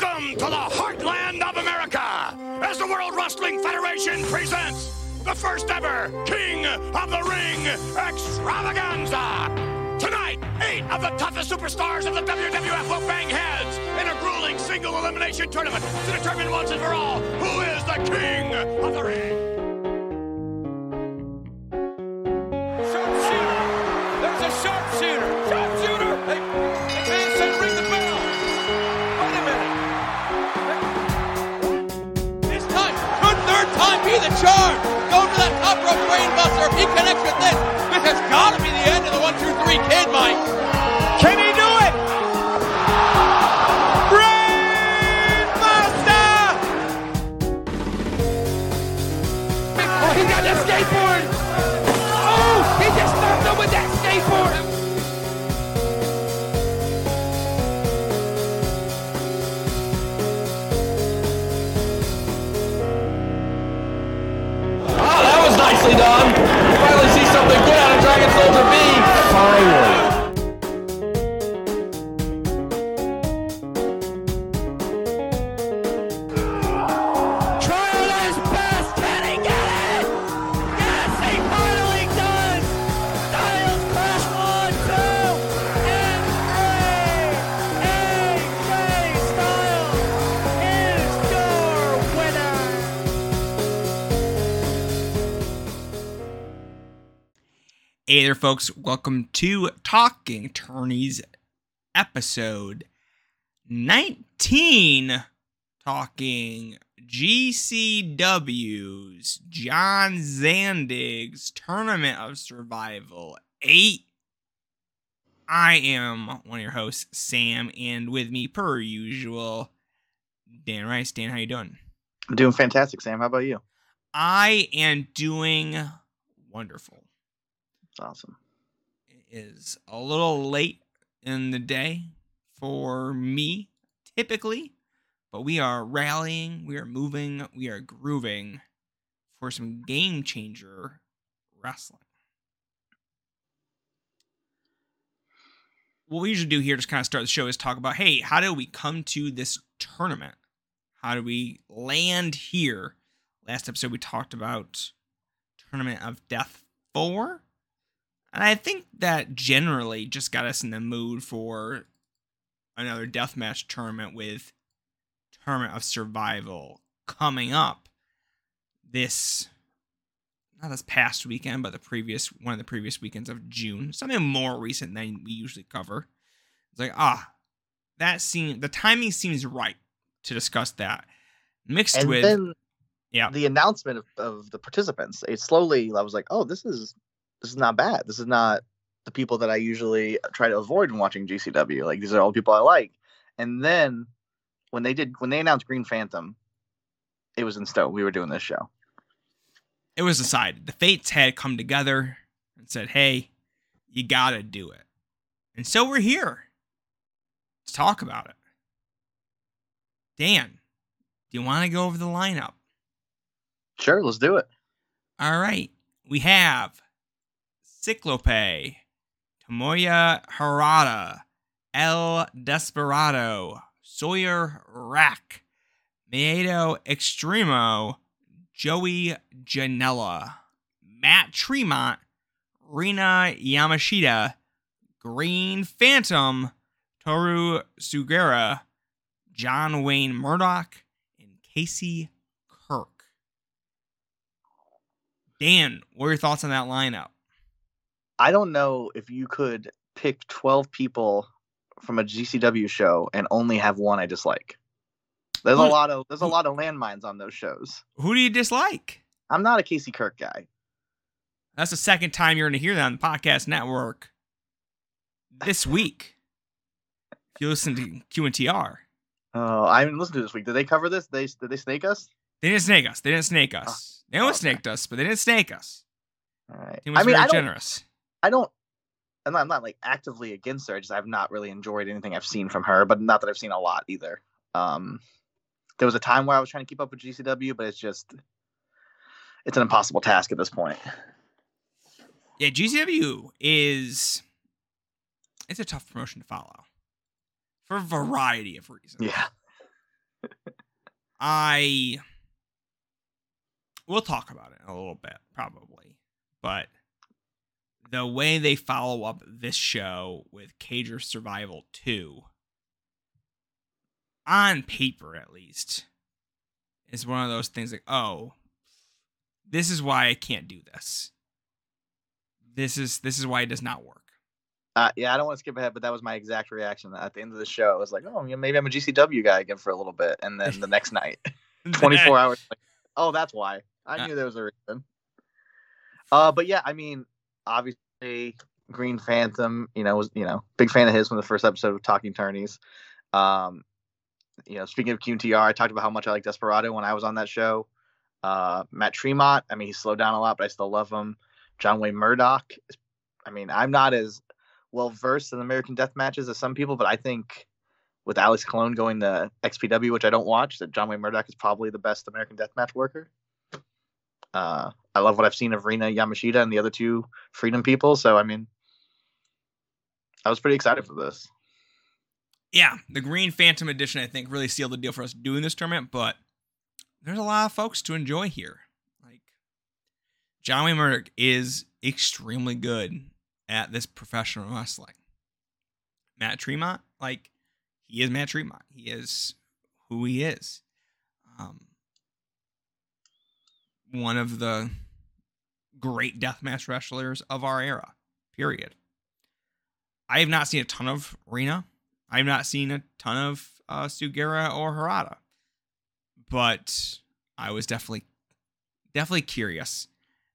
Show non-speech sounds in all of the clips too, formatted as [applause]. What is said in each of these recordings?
Welcome to the heartland of America as the World Wrestling Federation presents the first ever King of the Ring extravaganza. Tonight, eight of the toughest superstars of the WWF will bang heads in a grueling single elimination tournament to determine once and for all who is the King of the Ring. Time be the? Go to that top rope brainbuster. If he connects with this, this has got to be the end of the one, two, three kid, Mike. Was Hey there, folks. Welcome to Talking Tourneys episode 19. Talking GCW's John Zandig's Tournament of Survival 8. I am one of your hosts, Sam, and with me, per usual, Dan Rice. Dan, how you doing? I'm doing fantastic, Sam. How about you? I am doing wonderful. It's awesome. It is a little late in the day for me, typically, but we are rallying, we are moving, we are grooving for some game changer wrestling. What we usually do here to kind of start the show is talk about hey, how did we come to this tournament? How did we land here? Last episode, we talked about Tournament of Death 4. And I think that generally just got us in the mood for another deathmatch tournament with Tournament of Survival coming up this not this past weekend, but the previous one of the previous weekends of June. Something more recent than we usually cover. It's like, ah, that seems the timing seems right to discuss that. Mixed And with then yeah. the announcement of, of the participants, it slowly I was like, oh, this is this is not bad. This is not the people that I usually try to avoid when watching GCW. Like these are all people I like. And then when they did when they announced Green Phantom, it was in stone. We were doing this show. it was decided. The fates had come together and said, hey, you gotta do it. And so we're here to talk about it. Dan, do you want to go over the lineup? Sure, let's do it. All right. We have Cyclope, Tomoya Harada, El Desperado, Sawyer Wreck, Miedo Extremo, Joey Janela, Matt Tremont, Rina Yamashita, Green Phantom, Toru Sugiura, John Wayne Murdoch, and Casey Kirk. Dan, what are your thoughts on that lineup? I don't know if you could pick 12 people from a GCW show and only have one I dislike. There's a lot of there's a lot of landmines on those shows. Who do you dislike? I'm not a Casey Kirk guy. That's the second time you're going to hear that on the podcast network this [laughs] week. If you listen to QNTR, Oh, I haven't listened to this week. Did they cover this? They did they snake us? they didn't snake us. They didn't snake oh. us. They almost oh, okay. snaked us, but they didn't snake us. All right. He was I mean, very I don't, generous. I don't. I'm not, I'm not like actively against her. I just I've not really enjoyed anything I've seen from her, but not that I've seen a lot either. Um, there was a time where I was trying to keep up with GCW, but it's just it's an impossible task at this point. Yeah, GCW is it's a tough promotion to follow for a variety of reasons. Yeah. I we'll talk about it in a little bit, probably. But the way they follow up this show with Cager Survival 2, on paper at least, is one of those things like, oh, this is why I can't do this. This is this is why it does not work. Uh, yeah, I don't want to skip ahead, but that was my exact reaction at the end of the show. I was like, oh, maybe I'm a GCW guy again for a little bit, and then the [laughs] next night, 24 hours. Like, oh, that's why. I Uh, knew there was a reason. Uh, but yeah, I mean, obviously, Green Phantom, you know, was you know big fan of his from the first episode of Talking Tourneys. Um, you know, speaking of QTR, I talked about how much I like Desperado when I was on that show. Uh, Matt Tremont, I mean, he slowed down a lot, but I still love him. John Wayne Murdoch. I mean, I'm not as well versed in American Death matches as some people, but I think with Alex Colon going to XPW, which I don't watch, that John Wayne Murdoch is probably the best American Death match worker. Uh, I love what I've seen of Rina Yamashita and the other two Freedom people. So I mean, I was pretty excited for this. yeah, the Green Phantom edition, I think, really sealed the deal for us doing this tournament, but there's a lot of folks to enjoy here. Like, John Wayne Murdoch is extremely good at this professional wrestling. Matt Tremont, like, he is Matt Tremont. He is who he is. Um, one of the great deathmatch wrestlers of our era, period. I have not seen a ton of Rina. I have not seen a ton of uh, Sugiura or Harada, but I was definitely, definitely curious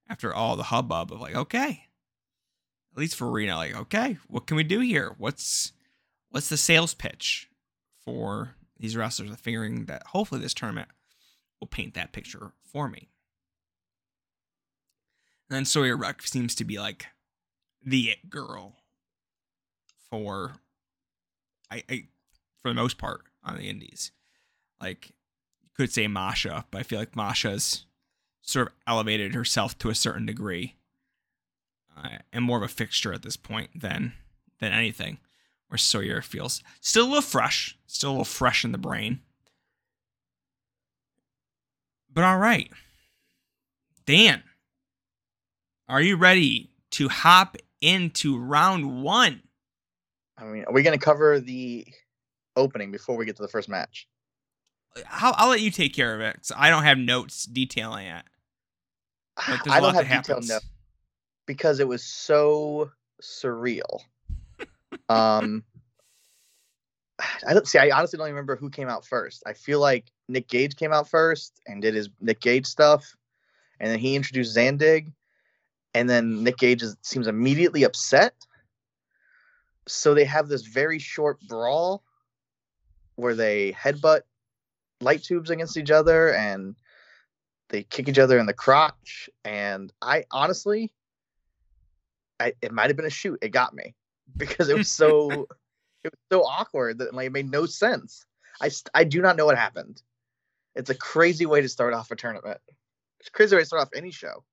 after all the hubbub of like, okay, at least for Rina, like, okay, what can we do here? What's, what's the sales pitch for these wrestlers? I'm figuring that hopefully this tournament will paint that picture for me. And then Sawyer Wreck seems to be like the it girl for I, I for the most part on the indies. Like you could say Masha, but I feel like Masha's sort of elevated herself to a certain degree. Uh, and more of a fixture at this point than than anything. Where Sawyer feels still a little fresh, still a little fresh in the brain. But all right. Dan, are you ready to hop into round one? I mean, are we going to cover the opening before we get to the first match? I'll, I'll let you take care of it. 'cause I don't have notes detailing it. [sighs] I don't have detailed notes because it was so surreal. [laughs] um, [sighs] I don't see. I honestly don't even remember who came out first. I feel like Nick Gage came out first and did his Nick Gage stuff, and then he introduced Zandig, and then Nick Gage is, seems immediately upset. So they have this very short brawl where they headbutt light tubes against each other and they kick each other in the crotch. And I honestly, I, it might have been a shoot. It got me [laughs] because it was so [laughs] it was so awkward that like it made no sense. I I do not know what happened. It's a crazy way to start off a tournament. It's a crazy way to start off any show.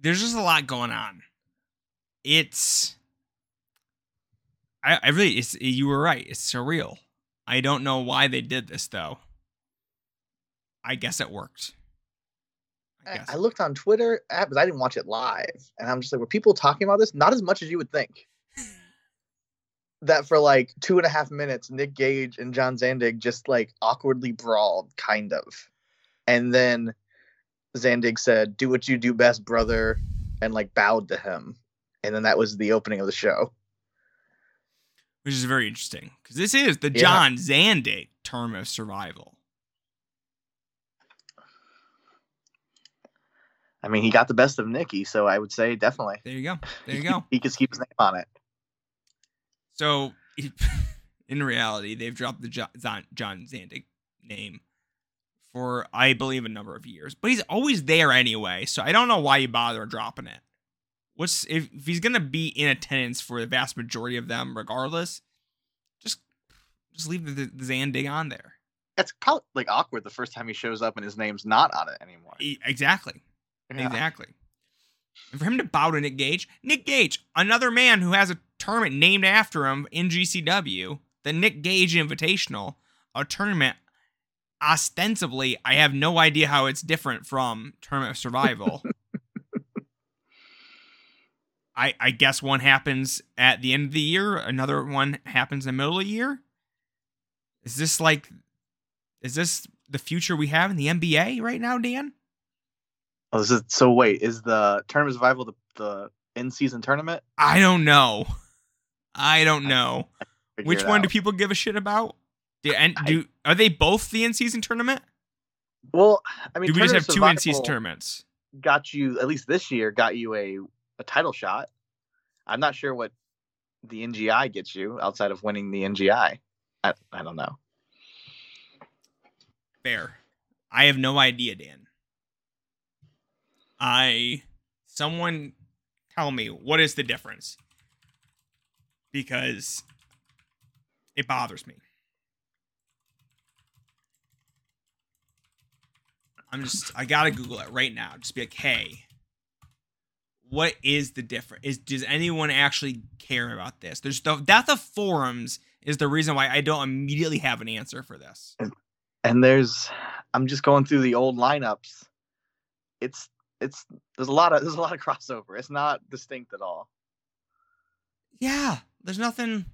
There's just a lot going on. It's I, I really it's you were right. It's surreal. I don't know why they did this though. I guess it worked. I I, looked on Twitter, but I didn't watch it live, and I'm just like, were people talking about this? Not as much as you would think. [laughs] that for like two and a half minutes, Nick Gage and John Zandig just like awkwardly brawled, kind of, and then Zandig said, "Do what you do best, brother," and like bowed to him, and then that was the opening of the show. which is very interesting because this is the Yeah. John Zandig term of survival. I mean, he got the best of Nikki, so I would say definitely. There you go. There you go. he could keep his name on it. So, [laughs] in reality, they've dropped the John Zandig name for, I believe, a number of years. But he's always there anyway, so I don't know why you bother dropping it. What's if, if he's gonna be in attendance for the vast majority of them, regardless? Just, just leave the, the Zandig on there. It's probably like awkward the first time he shows up and his name's not on it anymore. E- Exactly. Yeah. Exactly. And for him to bow to Nick Gage, Nick Gage, another man who has a tournament named after him in GCW, the Nick Gage Invitational, a tournament. Ostensibly, I have no idea how it's different from Tournament of Survival. [laughs] I I guess one happens at the end of the year, another one happens in the middle of the year. Is this like is this the future we have in the NBA right now, Dan? Oh, this is, so wait, is the tournament of survival the, the in season tournament? I don't know. I don't know. Figure Which it one do people give a shit about? Do, and I- do are they both the in season tournament? Well, I mean, do we just have two in season tournaments? Got you at least this year. Got you a a title shot. I'm not sure what the NGI gets you outside of winning the NGI. I, I don't know. Fair. I have no idea, Dan. I someone tell me what is the difference? Because it bothers me. I'm just I gotta Google it right now. Just be like, hey, what is the difference? Is does anyone actually care about this? There's the death of forums is the reason why I don't immediately have an answer for this. And there's, I'm just going through the old lineups. It's it's there's a lot of there's a lot of crossover. It's not distinct at all. Yeah, there's nothing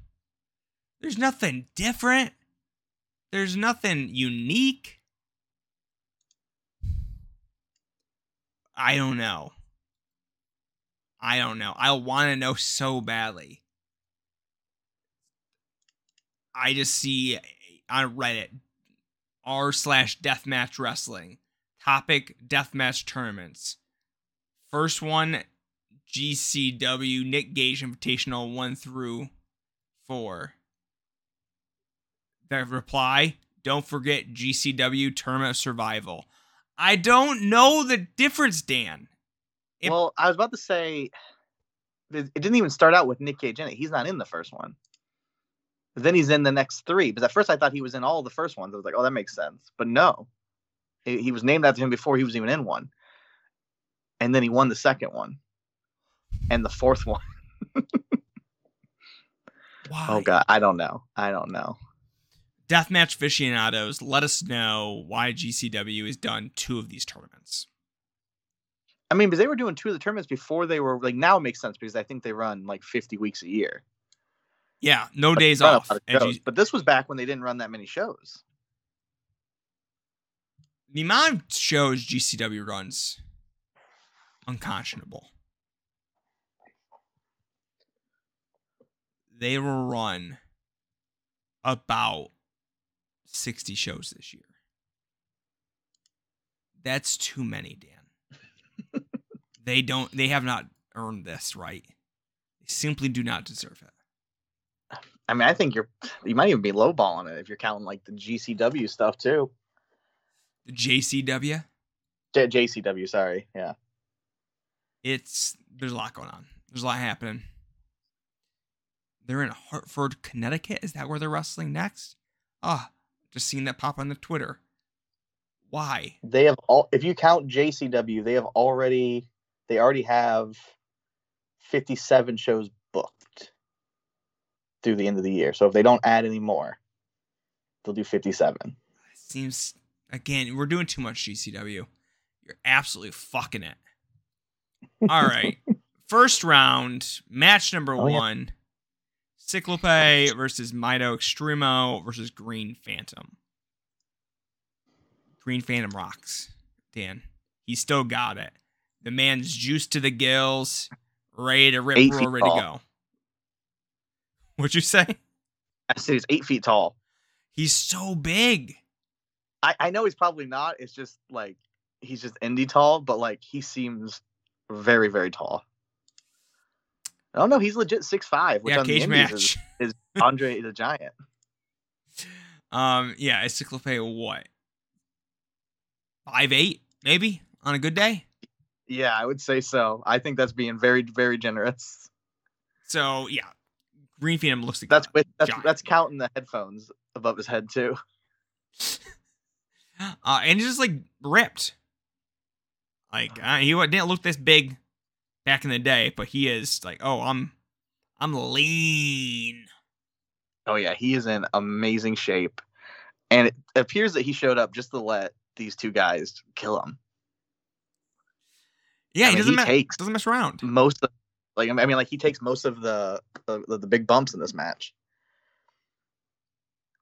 there's nothing different. There's nothing unique. I don't know. I don't know. I want to know so badly. I just see uh, on Reddit r slash deathmatch wrestling topic deathmatch tournaments. First one GCW Nick Gage Invitational 1 through 4. The reply don't forget GCW Tournament of Survival. I don't know the difference, Dan. It- well, I was about to say, it didn't even start out with Nick Gage in it. He's not in the first one. But then he's in the next three. Because at first I thought he was in all the first ones. I was like, oh, that makes sense. But no, he, he was named after him before he was even in one. And then he won the second one, and the fourth [laughs] one. Why? Oh god, I don't know. I don't know. Deathmatch aficionados, let us know why GCW has done two of these tournaments. I mean, because they were doing two of the tournaments before they were like now it makes sense because I think they run like 50 weeks a year. Yeah, no But days they run a off. of shows. G- But this was back when they didn't run that many shows. the amount of shows GCW runs, unconscionable. They will run about 60 shows this year. That's too many, Dan. [laughs] they don't they have not earned this right. They simply do not deserve it. I mean, I think you're you might even be lowballing it if you're counting like the GCW stuff too. The JCW, J- JCW, sorry. Yeah. it's there's a lot going on. There's a lot happening. They're in Hartford, Connecticut. Is that where they're wrestling next? Ah, just seeing that pop on the Twitter. Why? They have all if you count JCW, they have already they already have 57 shows booked through the end of the year. So if they don't add any more, they'll do 57. Seems again, we're doing too much GCW. You're absolutely fucking it. All right. [laughs] First round, match number Oh, yeah. Cyclope versus Miedo Extremo versus Green Phantom. Green Phantom rocks. Dan. He still got it. The man's juiced to the gills, ready to rip, roar, ready to go. What'd you say? I said he's eight feet tall. He's so big. I, I know he's probably not. It's just like he's just indie tall, but like he seems very, very tall. I don't know. He's legit six five, which yeah, on cage match. is, is [laughs] Andre the Giant. Um, yeah, is Cyclope what? Five eight, maybe on a good day. Yeah, I would say so. I think that's being very, very generous. So yeah, Green Phantom looks like That's with that's, giant. that's counting the headphones above his head too. [laughs] uh, and he's just like ripped. Like uh, he didn't look this big back in the day, but he is like, oh, I'm, I'm lean. Oh yeah, he is in amazing shape, and it appears that he showed up just to let these two guys kill him. Yeah, I he mean, doesn't he me- doesn't mess around. Most of, like I mean, like he takes most of the the, the big bumps in this match.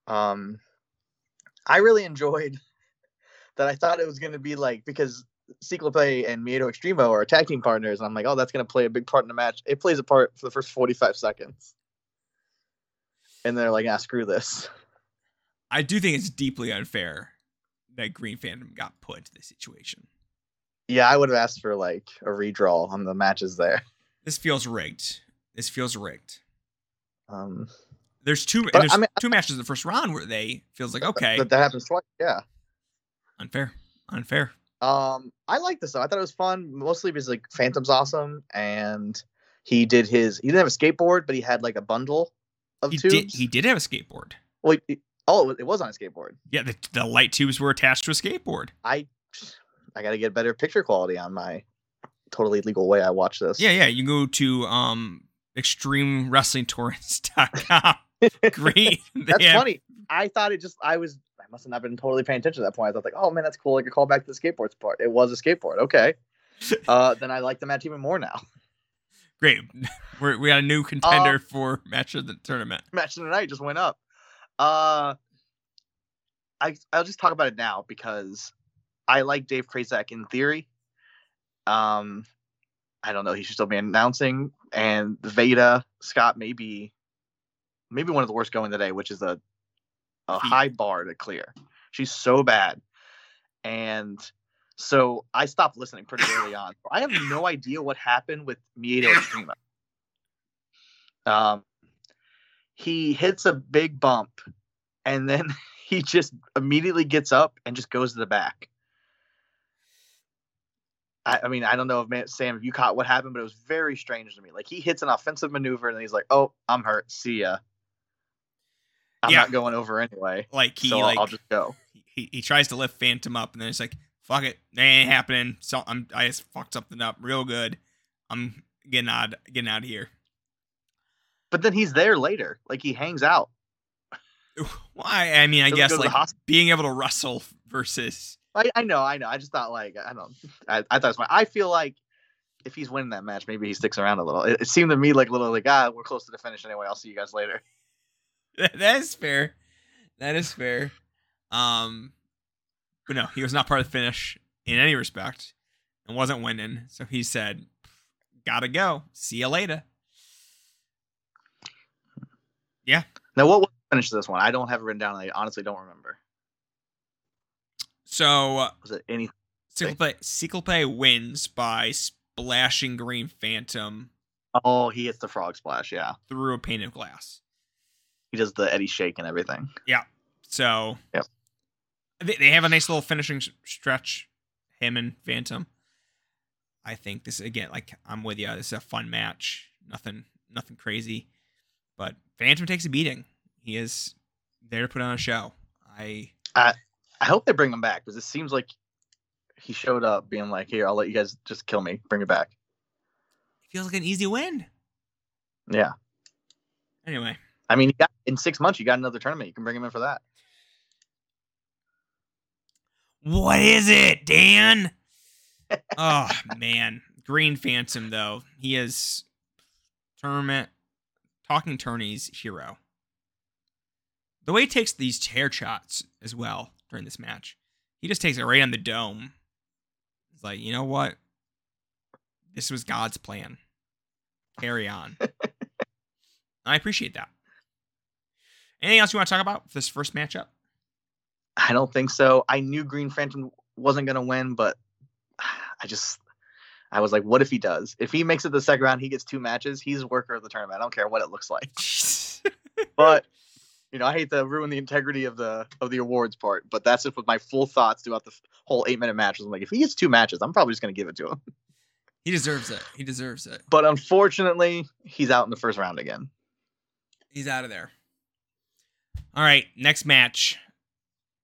Um, I really enjoyed [laughs] that. I thought it was going to be like because Ciclope and Miedo Extremo are tag team partners, and I'm like, oh, that's going to play a big part in the match. It plays a part for the first 45 seconds, and they're like, ah, screw this. I do think it's deeply unfair that Green Phantom got put into this situation. Yeah, I would have asked for like a redraw on the matches there. This feels rigged. This feels rigged. Um, There's two. There's I mean- two matches in the first round where they feels like okay, but that happens twice. Yeah. unfair, unfair. Um, I like this though. I thought it was fun, mostly because like Phantom's awesome, and he did his. He didn't have a skateboard, but he had like a bundle of He tubes. did. He did have a skateboard. Well, he- oh, it was, on a skateboard. Yeah, the, the light tubes were attached to a skateboard. I, I got to get better picture quality on my totally legal way I watch this. Yeah, yeah. You go to um extremewrestlingtorrents.com. [laughs] Great. That's have- funny. I thought it just. I was. Must have not been totally paying attention at that point. I thought like, oh man, that's cool. Like a call back to the skateboards part. It was a skateboard. Okay. [laughs] uh, then I like the match even more now. [laughs] Great. [laughs] We're, we got a new contender for match of the tournament. match of the night just went up. Uh, I I'll just talk about it now because I like Dave Prazak in theory. Um, I don't know. He should still be announcing, and Veda Scott may be maybe one of the worst going today, which is a a high bar to clear. She's so bad, and so I stopped listening pretty early [laughs] on. I have no idea what happened with Miedo. Um, he hits a big bump, and then [laughs] he just immediately gets up and just goes to the back. I, I mean, I don't know if man, Sam, if you caught what happened, but it was very strange to me. Like he hits an offensive maneuver, and then he's like, "Oh, I'm hurt. See ya. I'm Yeah. not going over anyway, Like he so like I'll just go." he, he tries to lift Phantom up and then it's like, fuck it. That ain't happening. So I'm I just fucked something up real good. I'm getting out getting out of here. But then he's there later. Like he hangs out. [laughs] Why? I mean, I guess go to the like being able to wrestle versus I, I know, I know. I just thought like I don't. I, I thought it was fine. I feel like if he's winning that match, maybe he sticks around a little. It, it seemed to me like a little like ah, we're close to the finish anyway. I'll see you guys later. [laughs] that is fair. That is fair. Um, but no, he was not part of the finish in any respect, and wasn't winning. So he said, "Gotta go. See you later." Yeah. Now, what was the finish of this one? I don't have it written down. I honestly don't remember. So uh, Was it any? Cyclope wins by splashing Green Phantom Oh, he hits the frog splash. Yeah, through a pane of glass. He does the Eddie shake and everything. Yeah. So Yep. they, they have a nice little finishing stretch, him and Phantom. I think this again, like I'm with you. This is a fun match. Nothing, nothing crazy, but Phantom takes a beating. He is there to put on a show. I I I hope they bring him back because it seems like he showed up being like, "Here, I'll let you guys just kill me. Bring it back." it feels like an easy win. Yeah, Anyway, I mean, got, in six months, you got another tournament. You can bring him in for that. What is it, Dan? [laughs] oh man, Green Phantom though he is tournament talking tourneys hero. The way he takes these chair shots as well during this match, he just takes it right on the dome. It's like you know what, this was God's plan. Carry on. [laughs] I appreciate that. Anything else you want to talk about for this first matchup? I don't think so. I knew Green Phantom wasn't going to win, but I just, I was like, what if he does? If he makes it the second round, he gets two matches. He's a worker of the tournament. I don't care what it looks like. [laughs] But you know, I hate to ruin the integrity of the of the awards part, but that's just with my full thoughts throughout the whole eight minute match. I'm like, if he gets two matches, I'm probably just going to give it to him. he deserves it. He deserves it. But unfortunately, he's out in the first round again. He's out of there. All right, next match.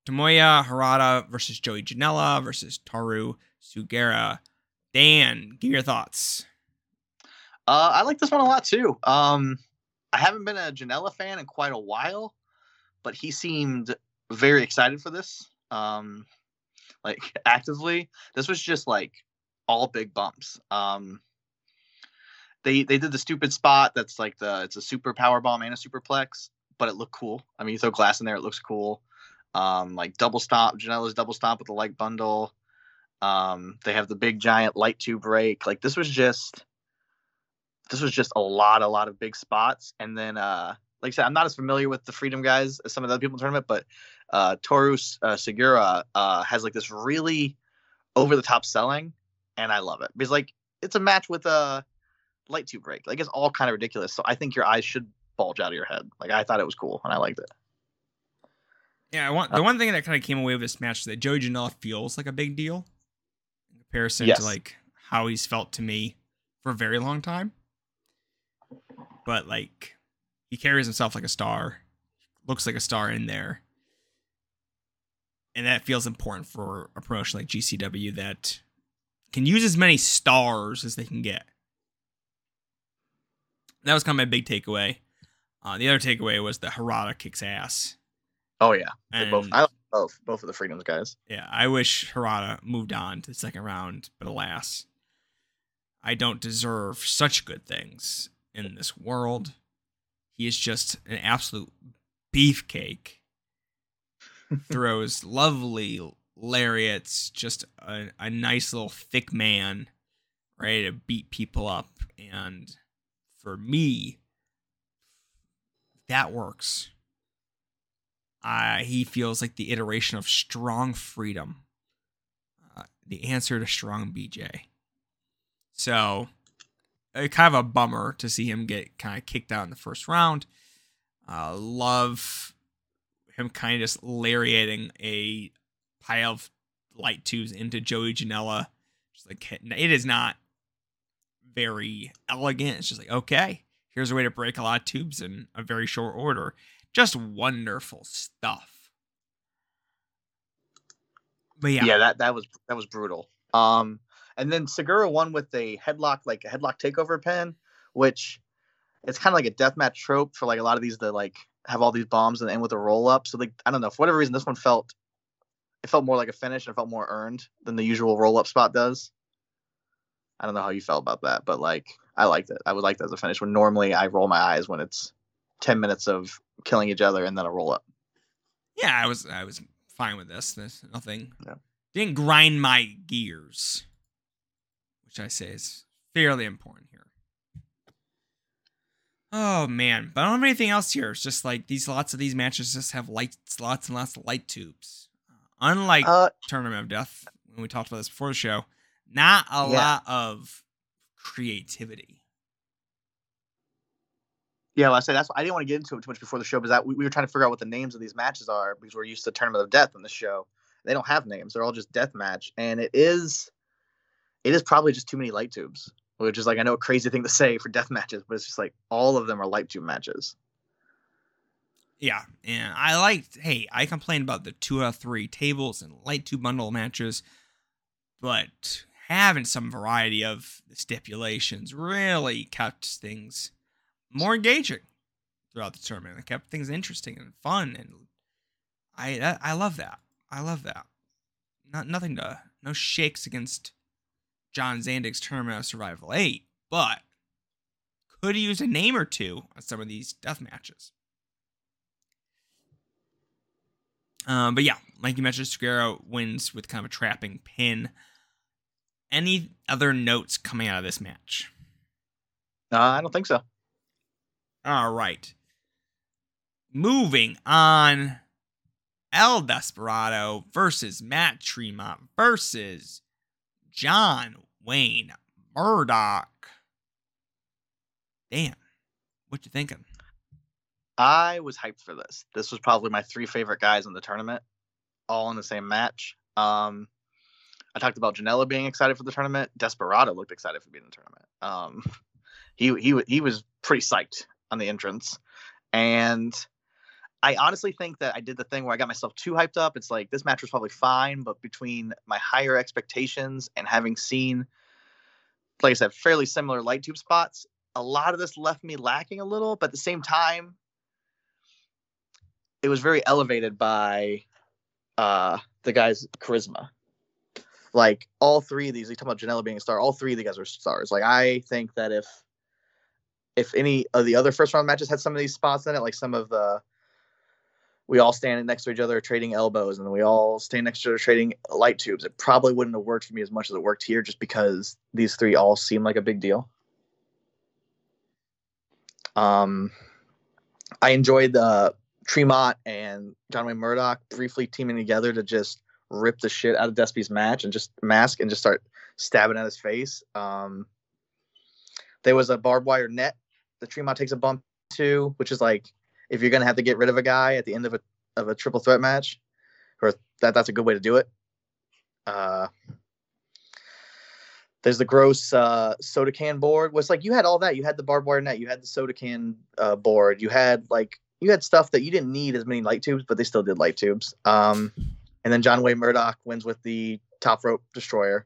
Tomoya Harada versus Joey Janela versus Toru Sugiura. Dan, give your thoughts. Uh, I like this one a lot too. Um, I haven't been a Janela fan in quite a while, but he seemed very excited for this. Um, like [laughs] actively, this was just like all big bumps. Um, they they did the stupid spot that's like the it's a super power bomb and a superplex, but it looked cool. I mean, you throw glass in there, it looks cool. Um, like double stomp, Janela's double stomp with the light bundle. Um, they have the big giant light tube break. Like this was just this was just a lot, a lot of big spots. And then uh like I said, I'm not as familiar with the Freedom guys as some of the other people in the tournament, but uh Toru uh, Sugiura uh has like this really over the top selling, and I love it because like it's a match with a light tube break. Like it's all kind of ridiculous. So I think your eyes should bulge out of your head. Like I thought it was cool and I liked it. Yeah, I want the uh, one thing that kind of came away with this match is that Joey Janela feels like a big deal in comparison Yes. to like how he's felt to me for a very long time. But like he carries himself like a star, looks like a star in there. And that feels important for a promotion like GCW that can use as many stars as they can get. That was kind of my big takeaway. Uh, the other takeaway was that Harada kicks ass. Oh yeah. They're both I like both both of the Freedoms guys. yeah, I wish Harada moved on to the second round, but alas, I don't deserve such good things in this world. He is just an absolute beefcake. [laughs] Throws lovely lariats, just a, a nice little thick man, ready to beat people up. And for me, that works. Uh, he feels like the iteration of strong freedom, uh, the answer to strong BJ. So, uh, kind of a bummer to see him get kind of kicked out in the first round. Uh, love him kind of just lariating a pile of light tubes into Joey Janela. Just like it is not very elegant. It's just like okay, here's a way to break a lot of tubes in a very short order. Just wonderful stuff. But yeah, Yeah, that that was that was brutal. Um, and then Sugiura won with a headlock, like a headlock takeover pin, which it's kind of like a deathmatch trope for like a lot of these that like have all these bombs and end with a roll up. So like I don't know for whatever reason this one felt it felt more like a finish and it felt more earned than the usual roll up spot does. I don't know how you felt about that, but like I liked it. I would like that as a finish when normally I roll my eyes when it's ten minutes of killing each other and then a roll up. yeah, I was I was fine with this. There's nothing Yeah. didn't grind my gears, which I say is fairly important here. Oh man, but I don't have anything else here. It's just like these lots of these matches just have lights, lots and lots of light tubes. Unlike Uh, Tournament of Death, when we talked about this before the show, not a Yeah. lot of creativity. Yeah, well, I said that's why I didn't want to get into it too much before the show because that we, we were trying to figure out what the names of these matches are because we're used to Tournament of Death on the show. They don't have names; they're all just death match, and it is, it is probably just too many light tubes. Which is like I know a crazy thing to say for death matches, but it's just like all of them are light tube matches. Yeah, and I liked. Hey, I complained about the two out of three tables and light tube bundle matches, but having some variety of stipulations really kept things more engaging throughout the tournament. It kept things interesting and fun, and I I love that. I love that. Not nothing to no shakes against John Zandig's tournament of Survival Eight, but could use a name or two on some of these death matches. Um, but yeah, like you mentioned, Sugiura wins with kind of a trapping pin. Any other notes coming out of this match? Uh, I don't think so. All right. Moving on. El Desperado versus Matt Tremont versus John Wayne Murdoch. Damn. What you thinking? I was hyped for this. This was probably my three favorite guys in the tournament, all in the same match. Um, I talked about Janela being excited for the tournament. Desperado looked excited for being in the tournament. Um, [laughs] he he he was pretty psyched on the entrance, and I honestly think that I did the thing where I got myself too hyped up. It's like this match was probably fine, but between my higher expectations and having seen, like I said, fairly similar light tube spots, a lot of this left me lacking a little. But at the same time, it was very elevated by uh the guy's charisma. Like all three of these, you talk about Janela being a star. All three of the guys are stars. Like I think that if if any of the other first round matches had some of these spots in it, like some of the we all standing next to each other trading elbows and we all stand next to each other trading light tubes, it probably wouldn't have worked for me as much as it worked here just because these three all seem like a big deal. Um I enjoyed the Tremont and John Wayne Murdoch briefly teaming together to just rip the shit out of Despy's match and just mask and just start stabbing at his face. Um, there was a barbed wire net that Tremont takes a bump to, which is like if you're gonna have to get rid of a guy at the end of a of a triple threat match, or that that's a good way to do it. Uh, there's the gross uh, soda can board. Was like you had all that. You had the barbed wire net. You had the soda can uh, board. You had like you had stuff that you didn't need as many light tubes, but they still did light tubes. Um, and then John Wayne Murdoch wins with the top rope destroyer,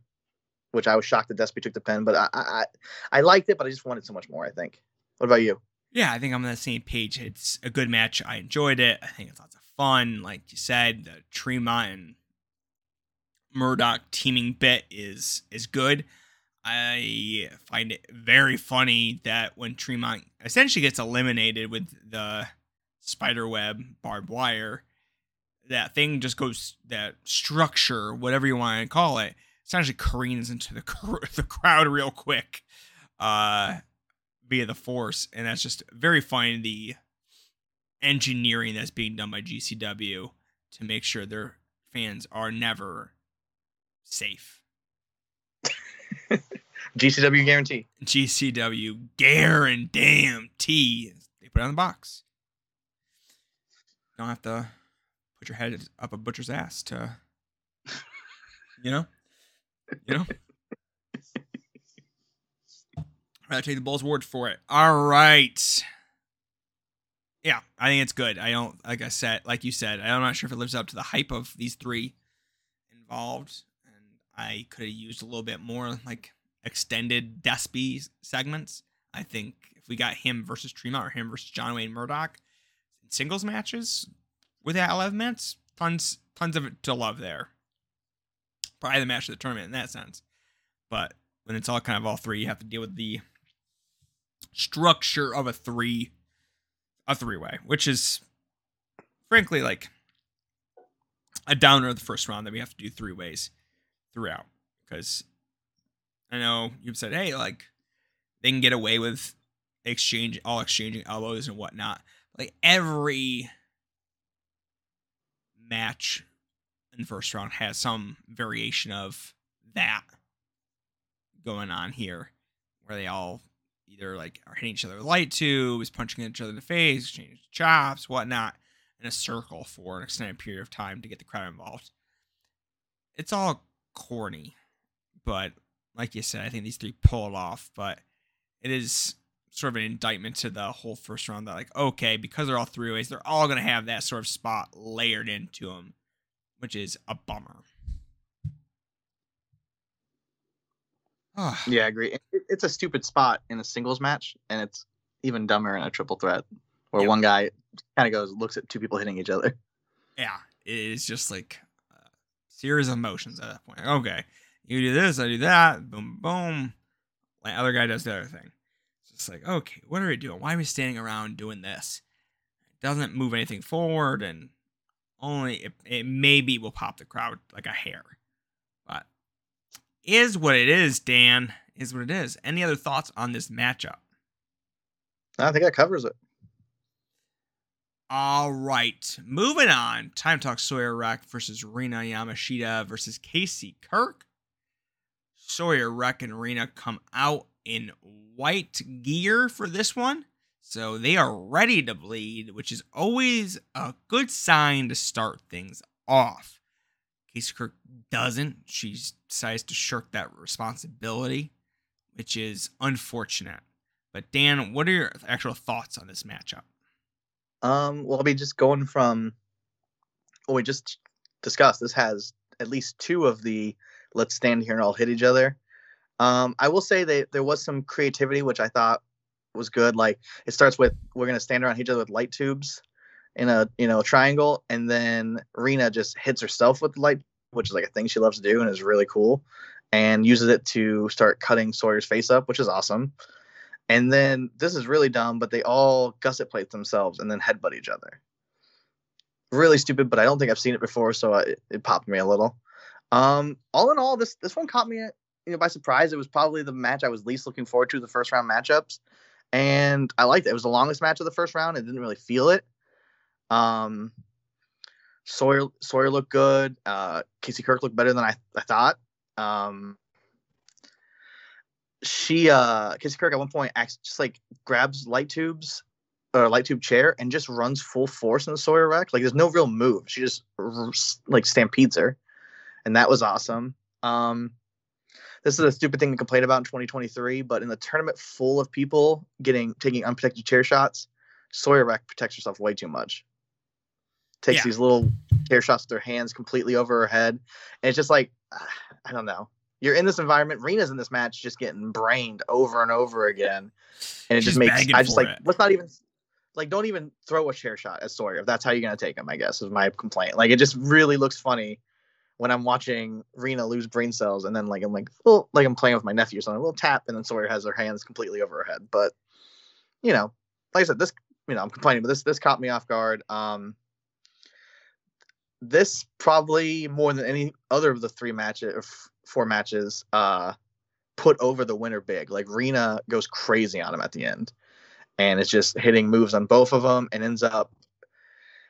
which I was shocked that Despy took the pin, but I, I I liked it, but I just wanted so much more. I think. What about you? Yeah, I think I'm on the same page. It's a good match. I enjoyed it. I think it's lots of fun. Like you said, the Tremont and Murdoch teaming bit is is good. I find it very funny that when Tremont essentially gets eliminated with the spider web barbed wire, that thing just goes that structure, whatever you want to call it, essentially careens into the [laughs] the crowd real quick, uh, via the force, and that's just very funny. The engineering that's being done by GCW to make sure their fans are never safe. [laughs] GCW guarantee. GCW guarantee. They put it on the box. Don't have to put your head up a butcher's ass to, you know, you know. I take the Bulls' word for it. All right. Yeah, I think it's good. I don't, like I said, like you said, I'm not sure if it lives up to the hype of these three involved, and I could have used a little bit more like extended Despy segments. I think if we got him versus Tremont or him versus John Wayne Murdoch in singles matches with that 11 minutes, tons tons of it to love there. Probably the match of the tournament in that sense. But when it's all kind of all three, you have to deal with the structure of a three a three way, which is frankly like a downer of the first round that we have to do three ways throughout because I know you've said, hey, like they can get away with exchange all exchanging elbows and whatnot. Like every match in the first round has some variation of that going on here, where they all either like are hitting each other with light tubes, punching each other in the face, exchanging chops, whatnot, in a circle for an extended period of time to get the crowd involved. It's all corny, but like you said, I think these three pull it off, but it is sort of an indictment to the whole first round that like, okay, because they're all three ways, they're all gonna have that sort of spot layered into them, which is a bummer. [sighs] Yeah, I agree. It's a stupid spot in a singles match, and it's even dumber in a triple threat, where Yep. one guy kind of goes, looks at two people hitting each other. [laughs] yeah, it is just like a series of motions at that point. Okay, you do this, I do that, boom, boom. The other guy does the other thing. It's just like, okay, what are we doing? Why are we standing around doing this? It doesn't move anything forward, and only it, it maybe will pop the crowd like a hair. But is what it is, Dan. Is what it is. Any other thoughts on this matchup? I think that covers it. All right, moving on. Time Talk Sawyer Wreck versus Rina Yamashita versus Casey Kirk. Sawyer Wreck and Rina come out in white gear for this one. So they are ready to bleed, which is always a good sign to start things off. Casey Kirk doesn't. She decides to shirk that responsibility, which is unfortunate. But Dan, what are your actual thoughts on this matchup? Um, well, I mean, just going from what we just discussed, this has at least two of the let's stand here and all hit each other. Um, I will say that there was some creativity, which I thought was good. Like it starts with we're gonna stand around each other with light tubes, in a you know triangle, and then Rina just hits herself with the light, which is like a thing she loves to do and is really cool, and uses it to start cutting Sawyer's face up, which is awesome. And then this is really dumb, but they all gusset plate themselves and then headbutt each other. Really stupid, but I don't think I've seen it before, so I, it popped me a little. Um, all in all, this this one caught me you know by surprise. It was probably the match I was least looking forward to the first round matchups, and I liked it. It was the longest match of the first round. I didn't really feel it. Um, Sawyer Sawyer looked good. Uh, Casey Kirk looked better than I, I thought. Um, she uh Casey Kirk at one point acts just like grabs light tubes or light tube chair and just runs full force in the Sawyer wreck. Like there's no real move. She just like stampedes her, and that was awesome. Um, this is a stupid thing to complain about in 2023, but in the tournament full of people getting taking unprotected chair shots, Sawyer wreck protects herself way too much. Takes Yeah. these little chair shots with her hands completely over her head, and it's just like [sighs] I don't know. You're in this environment. Rina's in this match, just getting brained over and over again, and it She's just makes I just like it. let's not even like don't even throw a chair shot at Sawyer if that's how you're gonna take him. I guess is my complaint. Like it just really looks funny when I'm watching Rina lose brain cells, and then like I'm like well like I'm playing with my nephew something, a little tap, and then Sawyer has her hands completely over her head. But you know, like I said, this you know I'm complaining, but this this caught me off guard. Um, this probably more than any other of the three matches, f- four matches, uh, put over the winner big. Like Rina goes crazy on him at the end, and it's just hitting moves on both of them, and ends up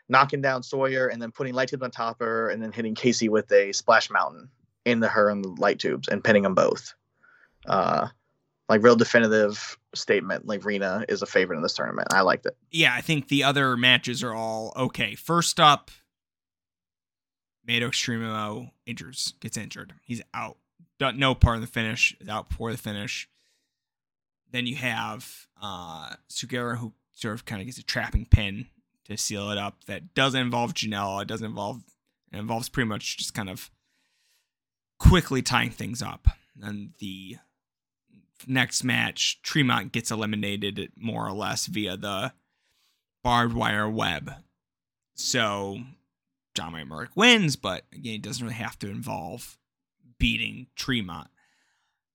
knocking down Sawyer, and then putting light tubes on top of her, and then hitting Casey with a splash mountain into her and the light tubes, and pinning them both. Uh, like real definitive statement. Like Rina is a favorite in this tournament. I liked it. yeah, I think the other matches are all okay. First up, Miedo Extremo injures, gets injured. He's out. No part of the finish. Is out before the finish. Then you have uh Sugiura who sort of kind of gets a trapping pin to seal it up. That doesn't involve Janela. It doesn't involve. It involves pretty much just kind of quickly tying things up. And the next match, Tremont gets eliminated more or less via the barbed wire web. So John Wayne Murdoch wins, but again, it doesn't really have to involve beating Tremont.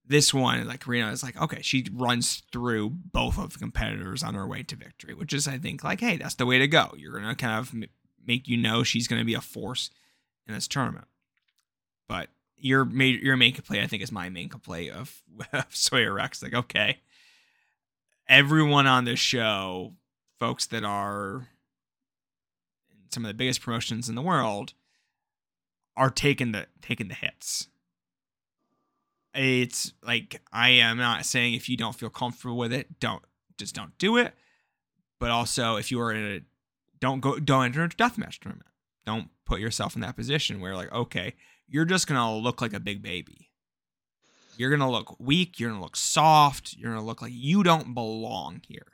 This one, like Rina is like, okay, she runs through both of the competitors on her way to victory, which is, I think, like, hey, that's the way to go. You're gonna kind of make you know she's gonna be a force in this tournament. But your ma- your main complaint, I think, is my main complaint of, [laughs] of Sawyer Wreck's. Like, okay, everyone on this show, folks that are some of the biggest promotions in the world, are taking the taking the hits. It's like I am not saying if you don't feel comfortable with it, don't just don't do it. But also, if you are in a don't go don't enter a deathmatch tournament. Don't put yourself in that position where like, okay, you're just gonna look like a big baby. You're gonna look weak. You're gonna look soft. You're gonna look like you don't belong here,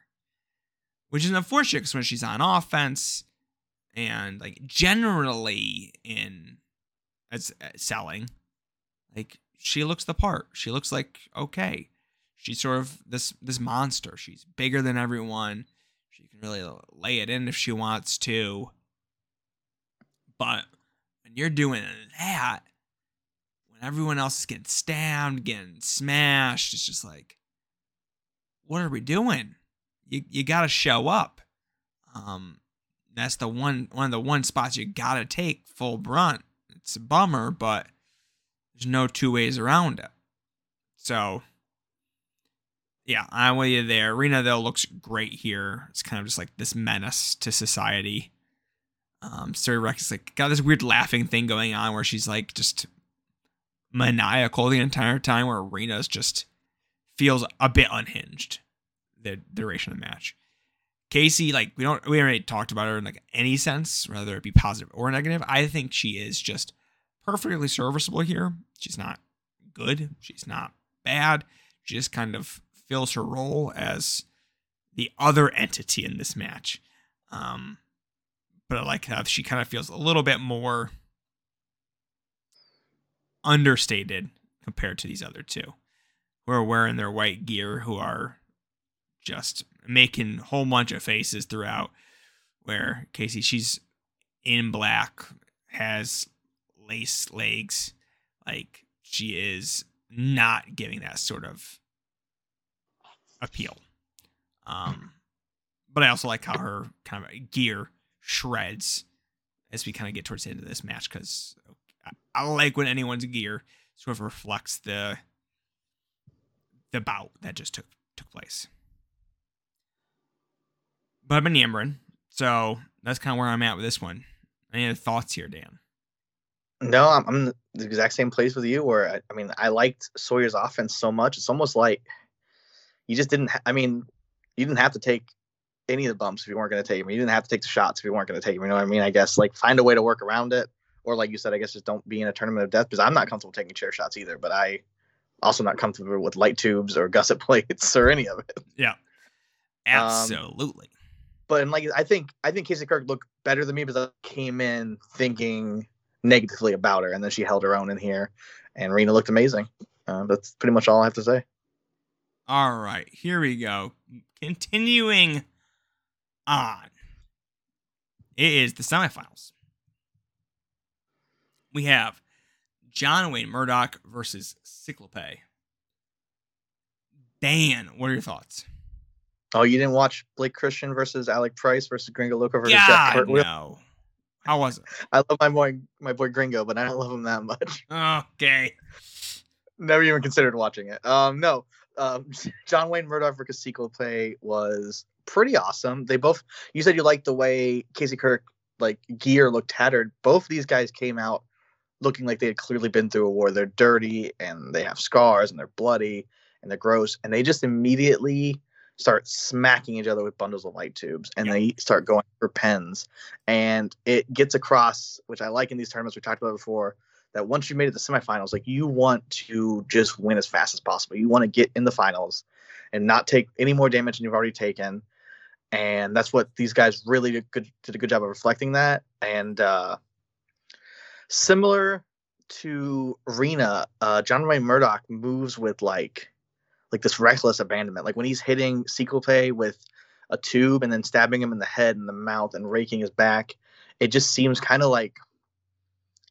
which is unfortunate because when she's on offense and like generally in as uh, selling, like she looks the part. She looks like okay. She's sort of this this monster. She's bigger than everyone. She can really lay it in if she wants to. But when you're doing that, when everyone else is getting stabbed, getting smashed, it's just like, what are we doing? You you gotta show up. Um, that's the one one of the one spots you gotta take full brunt. It's a bummer, but there's no two ways around it. So yeah, I'm with you there. Rina though looks great here. It's kind of just like this menace to society. Um, Siri Rex is like got this weird laughing thing going on where she's like just maniacal the entire time, where Rina's just feels a bit unhinged the duration of the match. Casey, like we don't we already talked about her in like any sense, whether it be positive or negative. I think she is just perfectly serviceable here. She's not good. She's not bad. She just kind of fills her role as the other entity in this match. Um, but I like how she kind of feels a little bit more understated compared to these other two who are wearing their white gear, who are just making a whole bunch of faces throughout. where Casey she's in black, has lace legs, like she is not giving that sort of appeal. Um, but I also like how her kind of gear shreds as we kind of get towards the end of this match because I, I like when anyone's gear sort of reflects the the bout that just took took place. But I've been yammering, so that's kind of where I'm at with this one. Any other thoughts here, Dan? No, I'm, I'm the exact same place with you. Where I, I mean, I liked Sawyer's offense so much. It's almost like you just didn't. Ha- I mean, you didn't have to take any of the bumps if you weren't going to take them. You didn't have to take the shots if you weren't going to take them. You know what I mean? I guess like find a way to work around it, or like you said, I guess just don't be in a tournament of death because I'm not comfortable taking chair shots either. But I also not comfortable with light tubes or [laughs] gusset plates or any of it. Yeah, absolutely. Um, but and like I think I think Casey Kirk looked better than me because I came in thinking negatively about her, and then she held her own in here, and Rina looked amazing. Uh, that's pretty much all I have to say. All right, here we go. Continuing on, it is the semifinals. We have John Wayne Murdoch versus Cyclope. Dan, what are your thoughts? Oh, you didn't watch Blake Christian versus Alec Price versus Gringo Loco versus Yeah, Jack Cartwheel? no. How was it? I love my boy, my boy Gringo, but I don't love him that much. [laughs] Okay. Never even considered watching it. Um, no. Um, [laughs] John Wayne Murdoch versus Cyclope was pretty awesome. They both. You said you liked the way Casey Kirk like gear looked tattered. Both these guys came out looking like they had clearly been through a war. They're dirty and they have scars and they're bloody and they're gross and they just immediately start smacking each other with bundles of light tubes and they start going for pens. And it gets across which i like in these tournaments we talked about before that once you made it to the semifinals like you want to just win as fast as possible. You want to get in the finals and not take any more damage than you've already taken. And that's what these guys really did, good, did a good job of reflecting that. And uh similar to Rina, uh, John Wayne Murdoch moves with like like this reckless abandonment. Like when he's hitting Cyclope with a tube and then stabbing him in the head and the mouth and raking his back, it just seems kind of like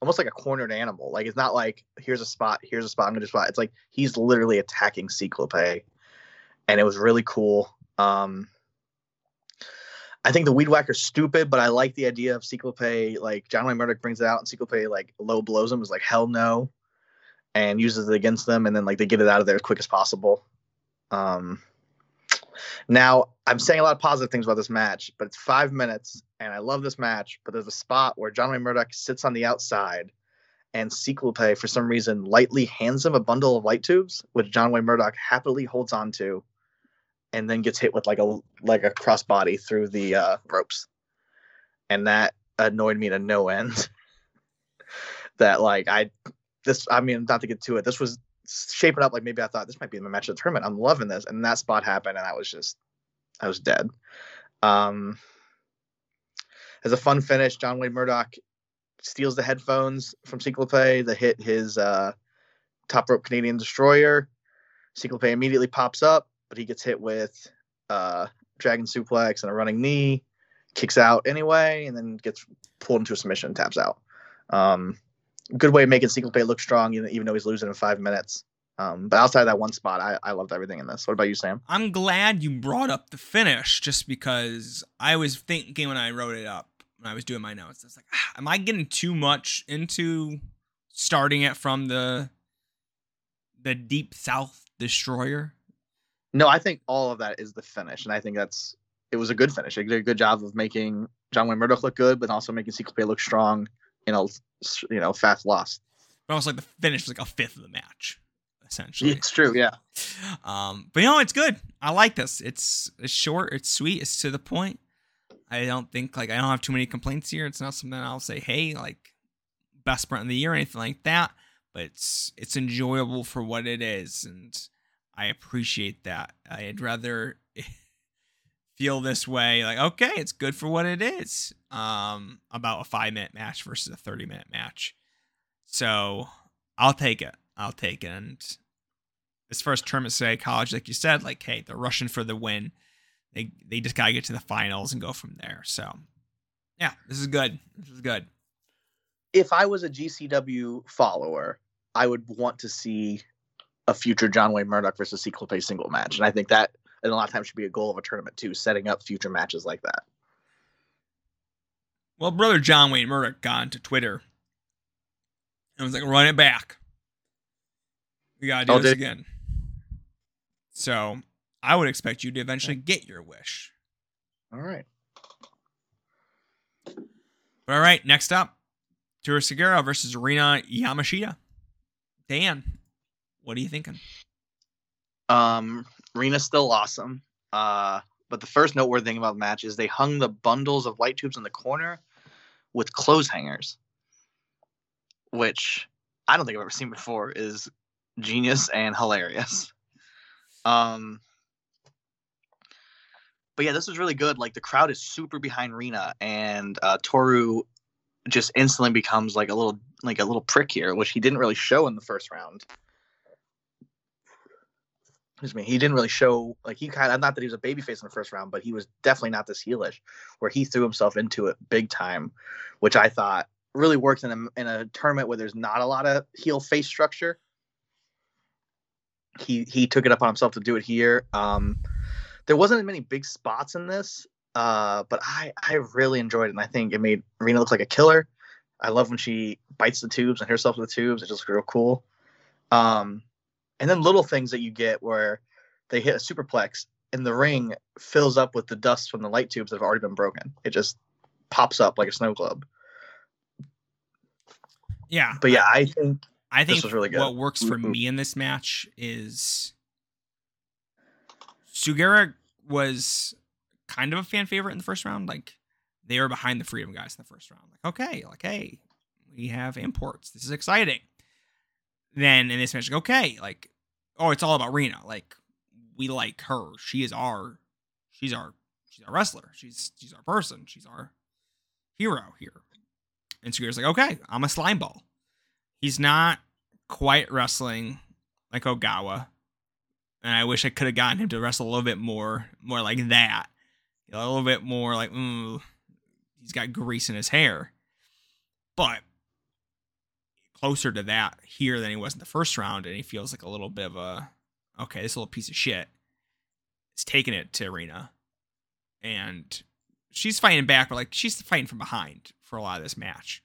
almost like a cornered animal. Like it's not like here's a spot, here's a spot, I'm gonna spot. It's like he's literally attacking Cyclope, and it was really cool. Um, I think the weed whacker's stupid, but I like the idea of Cyclope. Like John Wayne Murdoch brings it out, and Cyclope like low blows him, is like hell no, and uses it against them, and then like they get it out of there as quick as possible. Um, now I'm saying a lot of positive things about this match, but it's five minutes, and I love this match. But there's a spot where John Wayne Murdoch sits on the outside, and Cyclope for some reason lightly hands him a bundle of light tubes, which John Wayne Murdoch happily holds on to and then gets hit with like a like a crossbody through the uh, ropes, and that annoyed me to no end. [laughs] that like I this I mean not to get to it, this was shaping up like maybe I thought this might be my match of the tournament. I'm loving this, and that spot happened, and I was just I was dead. Um, as a fun finish, John Wayne Murdoch steals the headphones from Cyclope that hit his uh, top rope Canadian destroyer. Cyclope immediately pops up, but he gets hit with uh, dragon suplex and a running knee, kicks out anyway, and then gets pulled into a submission and taps out. Um, good way of making Cyclope look strong, even, even though he's losing in five minutes. Um, but outside of that one spot, I, I loved everything in this. What about you, Sam? I'm glad you brought up the finish just because I was thinking when I wrote it up, when I was doing my notes, I was like, ah, am I getting too much into starting it from the the deep south destroyer? No, I think all of that is the finish, and I think that's it was a good finish. It did a good job of making John Wayne Murdoch look good, but also making Cyclope look strong in a you know fast loss. But almost like the finish was like a fifth of the match, essentially. It's true, yeah. Um, but you know, it's good. I like this. It's it's short, it's sweet, it's to the point. I don't think like I don't have too many complaints here. It's not something I'll say, hey, like best sprint of the year or anything like that. But it's it's enjoyable for what it is, and I appreciate that. I'd rather [laughs] feel this way, like okay, it's good for what it is. Um, about a five minute match versus a thirty minute match. So I'll take it. I'll take it. And far as tournament say college, like you said, like hey, they're rushing for the win. They they just gotta get to the finals and go from there. So Yeah, this is good. This is good. If I was a GCW follower, I would want to see a future John Wayne Murdoch versus Cyclope single match, and I think that and a lot of times should be a goal of a tournament too, setting up future matches like that. Well, brother John Wayne Murdoch got into Twitter and was like, "Run it back. We gotta do Oh, this did- again." So I would expect you to eventually get your wish. All right. But all right, next up, Toru Sugiura versus Rina Yamashita. Dan, what are you thinking? Um, Rina's still awesome. Uh, but the first noteworthy thing about the match is they hung the bundles of light tubes in the corner with clothes hangers, which I don't think I've ever seen before. Is genius and hilarious. Um, but yeah, this was really good. Like the crowd is super behind Rina, and uh, Toru just instantly becomes like a little like a little prick here, which he didn't really show in the first round excuse me, he didn't really show like he kind of not that he was a babyface in the first round, but he was definitely not this heelish, where he threw himself into it big time, which I thought really worked in a in a tournament where there's not a lot of heel face structure. He he took it upon himself to do it here. Um, there wasn't as many big spots in this, uh, but I I really enjoyed it, and I think it made Rina look like a killer. I love when she bites the tubes and herself with the tubes. It just looks real cool. Um, and then little things that you get where they hit a superplex and the ring fills up with the dust from the light tubes that have already been broken. It just pops up like a snow globe. Yeah, But yeah, I think I think was really good. what works for Mhm. me in this match is Sugiura was kind of a fan favorite in the first round. Like they were behind the Freedom guys in the first round. Like okay, like hey, we have imports. This is exciting. Then in this match, like, okay, like oh, it's all about Rina. Like we like her. She is our, she's our, she's our wrestler. She's she's our person. She's our hero here. And Sugiura's like, okay, I'm a slime ball. He's not quite wrestling like Ogawa. And I wish I could have gotten him to wrestle a little bit more, more like that. A little bit more like, ooh, he's got grease in his hair. But closer to that here than he was in the first round, and he feels like a little bit of a okay, this little piece of shit is taking it to Arena. And she's fighting back, but like she's fighting from behind for a lot of this match.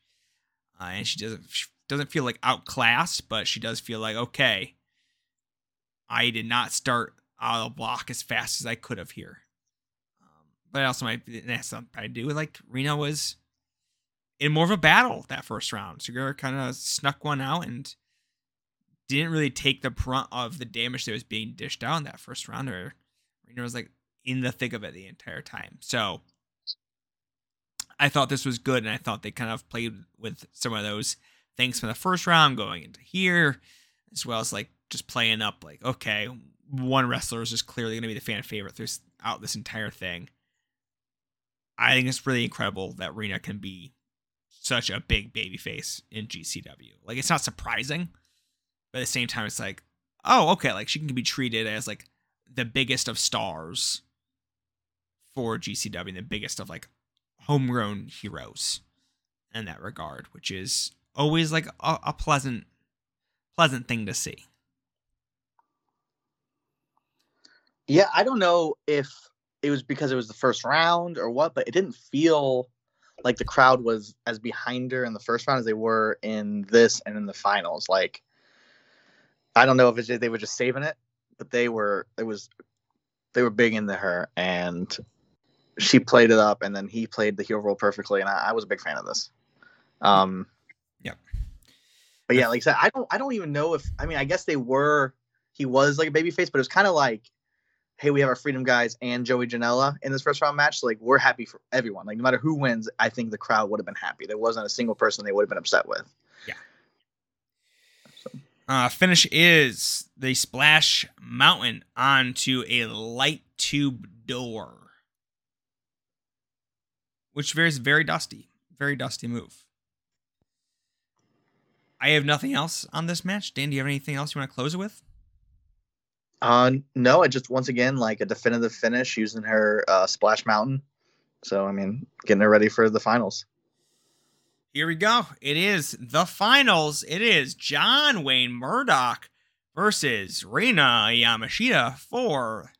Uh, and she doesn't she doesn't feel like outclassed, but she does feel like okay. I did not start out of the block as fast as I could have here. Um, but I also might that's something I do like Rina was in more of a battle that first round. Sugiura kind of snuck one out and didn't really take the brunt of the damage that was being dished out in that first round. Or Rina was like in the thick of it the entire time. So I thought this was good, and I thought they kind of played with some of those things from the first round going into here, as well as like just playing up like, okay, one wrestler is just clearly going to be the fan favorite throughout this entire thing. I think it's really incredible that Rina can be such a big baby face in GCW. Like it's not surprising, but at the same time, it's like, oh, okay, like she can be treated as like the biggest of stars for GCW, the biggest of like homegrown heroes in that regard, which is always like a, a pleasant, pleasant thing to see. Yeah, I don't know if it was because it was the first round or what, but it didn't feel like the crowd was as behind her in the first round as they were in this and in the finals. Like, I don't know if it's, they were just saving it, but they were. It was they were big into her, and she played it up, and then he played the heel role perfectly, and I, I was a big fan of this. Um, Yep. But yeah, like I said, I don't. I don't even know if. I mean, I guess they were. He was like a baby face, but it was kind of like hey, we have our Freedom guys and Joey Janela in this first round match. So, like, we're happy for everyone. Like, no matter who wins, I think the crowd would have been happy. There wasn't a single person they would have been upset with. Yeah. Uh, finish is they splash mountain onto a light tube door, which is very dusty, very dusty move. I have nothing else on this match. Dan, do you have anything else you want to close it with? Uh, no, it just once again like a definitive finish using her uh, Splash Mountain So I mean, getting her ready for the finals. Here we go. It is the finals. It is John Wayne Murdoch versus Rina Yamashita for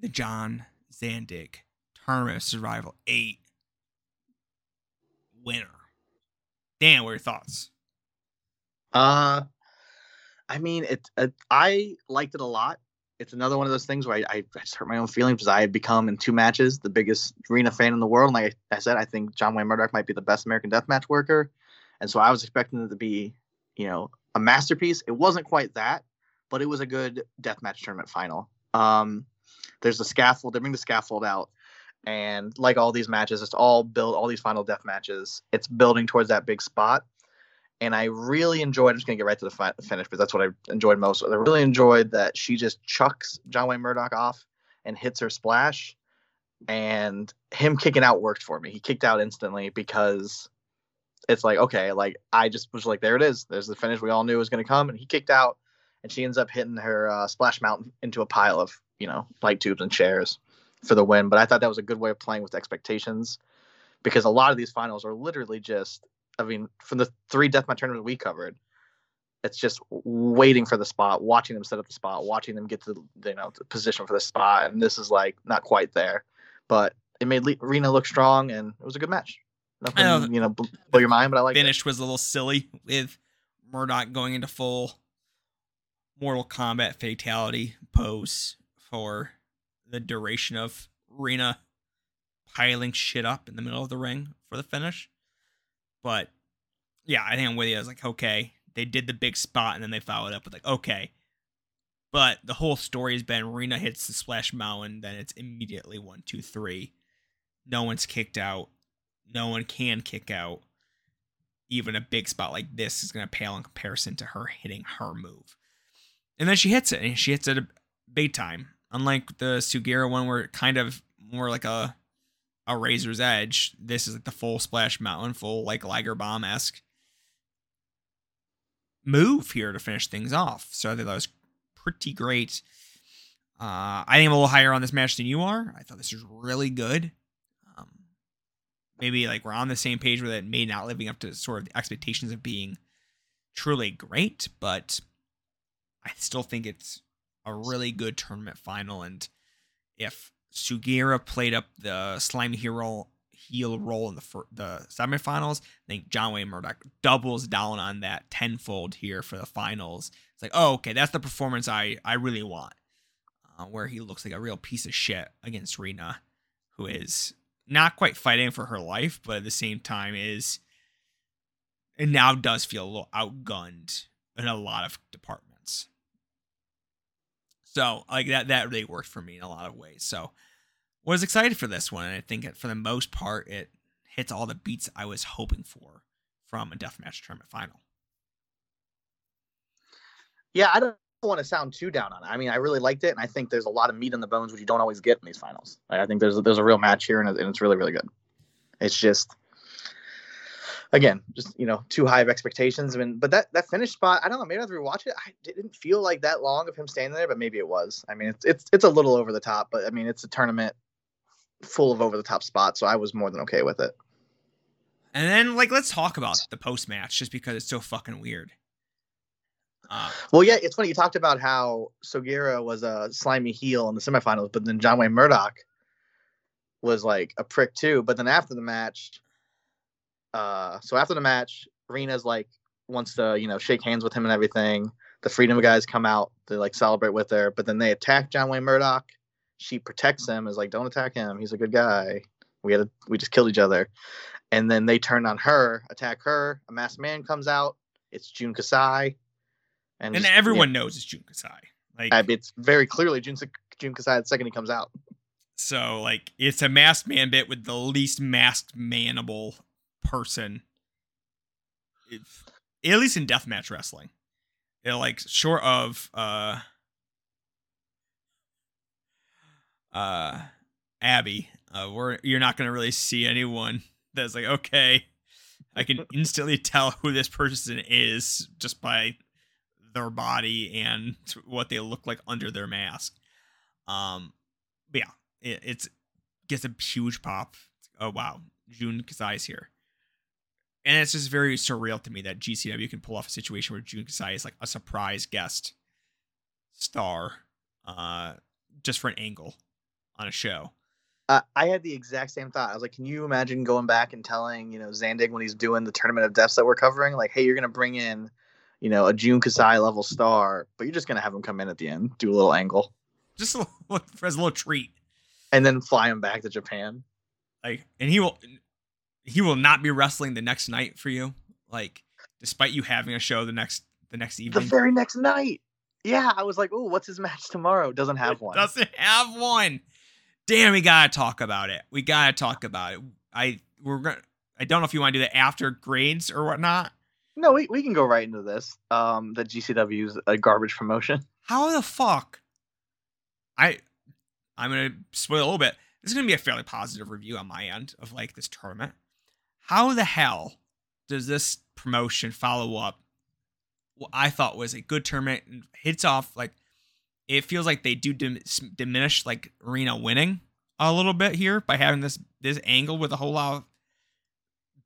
the John Zandig Tournament of Survival 8 winner. Dan, what are your thoughts? Uh, I mean, it, it. I liked it a lot. It's another one of those things where I, I, I just hurt my own feelings because I had become in two matches the biggest arena fan in the world. And like I said, I think John Wayne Murdoch might be the best American Deathmatch worker, and so I was expecting it to be, you know, a masterpiece. It wasn't quite that, but it was a good deathmatch tournament final. Um, there's the scaffold. They bring the scaffold out, and like all these matches, it's all built. All these final death matches, it's building towards that big spot and I really enjoyed. I'm just gonna get right to the fi- finish because that's what I enjoyed most. I really enjoyed that she just chucks John Wayne Murdoch off and hits her splash, and him kicking out worked for me. He kicked out instantly because it's like okay, like I just was like, there it is. There's the finish we all knew was gonna come, and he kicked out, and she ends up hitting her uh, splash mountain into a pile of you know light tubes and chairs for the win. But I thought that was a good way of playing with expectations because a lot of these finals are literally just I mean, from the three deathmatch tournaments we covered, it's just waiting for the spot, watching them set up the spot, watching them get to the, you know the position for the spot, and this is like not quite there, but it made Le- Rina look strong, and it was a good match. Nothing, know. you know, blow your mind, but I like it. Finish was a little silly with Murdoch going into full Mortal Kombat fatality pose for the duration of Rina piling shit up in the middle of the ring for the finish. But yeah, I think I'm with you. I was like, okay, they did the big spot and then they followed up with like, okay. But the whole story has been Rina hits the splash mountain, then it's immediately one, two, three. No one's kicked out. No one can kick out. Even a big spot like this is to pale in comparison to her hitting her move. And then she hits it, and she hits it big time. Unlike the Sugiura one, where it kind of more like a a razor's edge. This is like the full splash mountain, full like Liger bomb esque move here to finish things off. So I think that was pretty great. Uh, I think I'm a little higher on this match than you are. I thought this was really good. Um, maybe like we're on the same page with it, may not living up to sort of the expectations of being truly great, but I still think it's a really good tournament final. And if Sugiura played up the slimy hero heel role in the fir- the semifinals. I think John Wayne Murdoch doubles down on that tenfold here for the finals. It's like, oh, okay, that's the performance I I really want, uh, where he looks like a real piece of shit against Rina, who is not quite fighting for her life, but at the same time is, and now does feel a little outgunned in a lot of departments. So like that that really worked for me in a lot of ways. So was excited for this one, and I think for the most part it hits all the beats I was hoping for from a deathmatch tournament final. Yeah, I don't want to sound too down on it. I mean, I really liked it, and I think there's a lot of meat on the bones which you don't always get in these finals. I think there's a, there's a real match here, and it's really really good. It's just again, just you know, too high of expectations. I mean, but that that finish spot, I don't know. Maybe after we watch it, I didn't feel like that long of him standing there, but maybe it was. I mean, it's it's it's a little over the top, but I mean, it's a tournament full of over the top spots, so I was more than okay with it. And then like let's talk about the post match just because it's so fucking weird. Uh, Well, yeah, it's funny. You talked about how Sugiura was a slimy heel in the semifinals, but then John Wayne Murdoch was like a prick too. But then after the match, uh, so after the match, Rina's like wants to you know shake hands with him and everything. The Freedom guys come out to like celebrate with her, but then they attack John Wayne Murdoch. She protects him, is like, "Don't attack him. He's a good guy. We had a, we just killed each other." And then they turn on her, attack her. A masked man comes out. It's Jun Kasai. and just- everyone knows it's Jun Kasai. Like I- it's very clearly June Jun Kasai the second he comes out. So like it's a masked man bit with the least masked manable person. If, at least in deathmatch wrestling. Like short of uh uh Abby. Uh we're you're not gonna really see anyone that's like, okay, I can [laughs] instantly tell who this person is just by their body and what they look like under their mask. Um but yeah, it, it's gets a huge pop. Oh wow, Jun Kasai's here. And it's just very surreal to me that GCW can pull off a situation where Jun Kasai is like a surprise guest star, uh, just for an angle on a show. Uh, I had the exact same thought. I was like, can you imagine going back and telling, you know, Zandig when he's doing the tournament of deaths that we're covering, like, hey, you're gonna bring in, you know, a Jun Kasai level star, but you're just gonna have him come in at the end, do a little angle, Just a little, [laughs] as a little treat. and then fly him back to Japan. Like, and he will, he will not be wrestling the next night for you. Like, despite you having a show the next the next evening, The very next night. Yeah, I was like, oh, what's his match tomorrow? Doesn't have one. doesn't have one. Damn, we gotta talk about it. We gotta talk about it. I we're gonna. I don't know if you want to do that after grades or whatnot. No, we, we can go right into this. Um, that GCW is a garbage promotion. How the fuck? I I'm gonna spoil a little bit. This is gonna be a fairly positive review on my end of like this tournament. How the hell does this promotion follow up what I thought was a good tournament and hits off like it feels like they do dim- diminish like Arena winning a little bit here by having this this angle with a whole lot of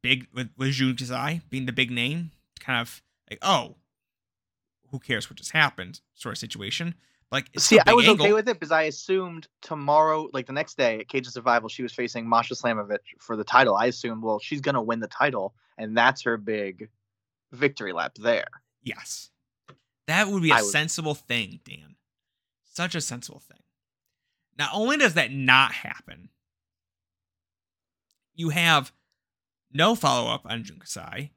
big with with Jun Kasai being the big name, kind of like oh, who cares what just happened sort of situation. Like See, I was angle. okay with it because I assumed tomorrow, like the next day at Cage of Survival, she was facing Masha Slamovich for the title. I assumed, well, she's gonna win the title, and that's her big victory lap there. Yes. That would be a I would- sensible thing, Dan. Such a sensible thing. Not only does that not happen, you have no follow up on Jun Kasai.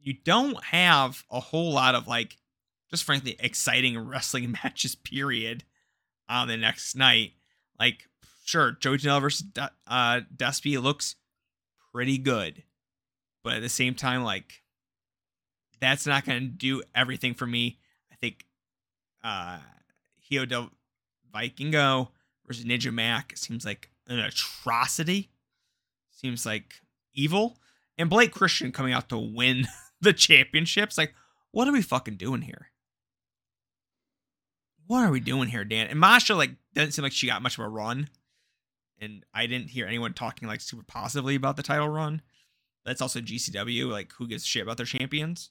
You don't have a whole lot of like, just frankly, exciting [laughs] wrestling matches. Period. On the next night, like sure, Joey Janela versus De- uh, Despy looks pretty good, but at the same time, like that's not going to do everything for me. I think uh Hijo del Vikingo versus Ninja Mac seems like an atrocity. Seems like evil. And Blake Christian coming out to win [laughs] the championships. Like, what are we fucking doing here? What are we doing here, Dan? And Masha, like, doesn't seem like she got much of a run. And I didn't hear anyone talking like super positively about the title run. That's also GCW. Like, who gives shit about their champions?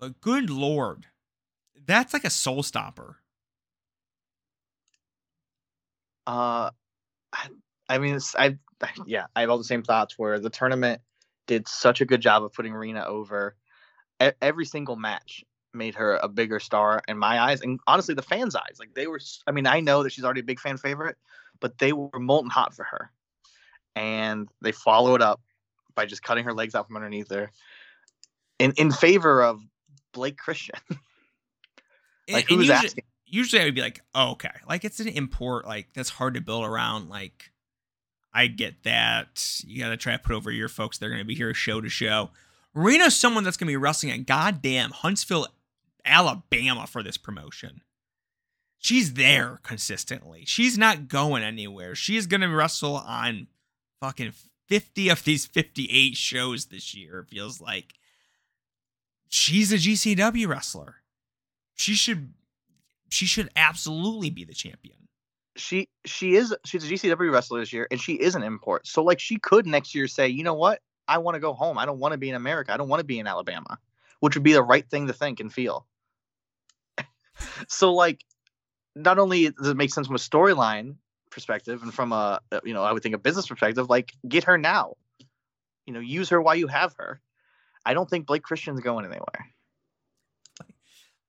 But good lord, that's like a soul stopper. Uh, I, mean, it's, I, yeah, I have all the same thoughts. Where the tournament did such a good job of putting Rina over. Every single match made her a bigger star in my eyes, and honestly, the fans' eyes. Like they were. I mean, I know that she's already a big fan favorite, but they were molten hot for her, and they followed up by just cutting her legs out from underneath her, in in favor of Blake Christian. [laughs] like And- and who's usually, asking? usually I would be like, oh, okay, like it's an import, like that's hard to build around. Like, I get that. You got to try to put over your folks. They're going to be here show to show. Rina's someone that's going to be wrestling at goddamn Huntsville, Alabama for this promotion. She's there consistently. She's not going anywhere. She's going to wrestle on fucking 50 of these 58 shows this year, it feels like. She's a GCW wrestler. She should she should absolutely be the champion. she she is she's a GCW wrestler this year, and she is an import. So like she could next year say, you know what, I want to go home. I don't want to be in America. I don't want to be in Alabama, which would be the right thing to think and feel. So like, not only does it make sense from a storyline perspective and from a uh, you know I would think a business perspective, like get her now. You know, use her while you have her. I don't think Blake Christian's going anywhere.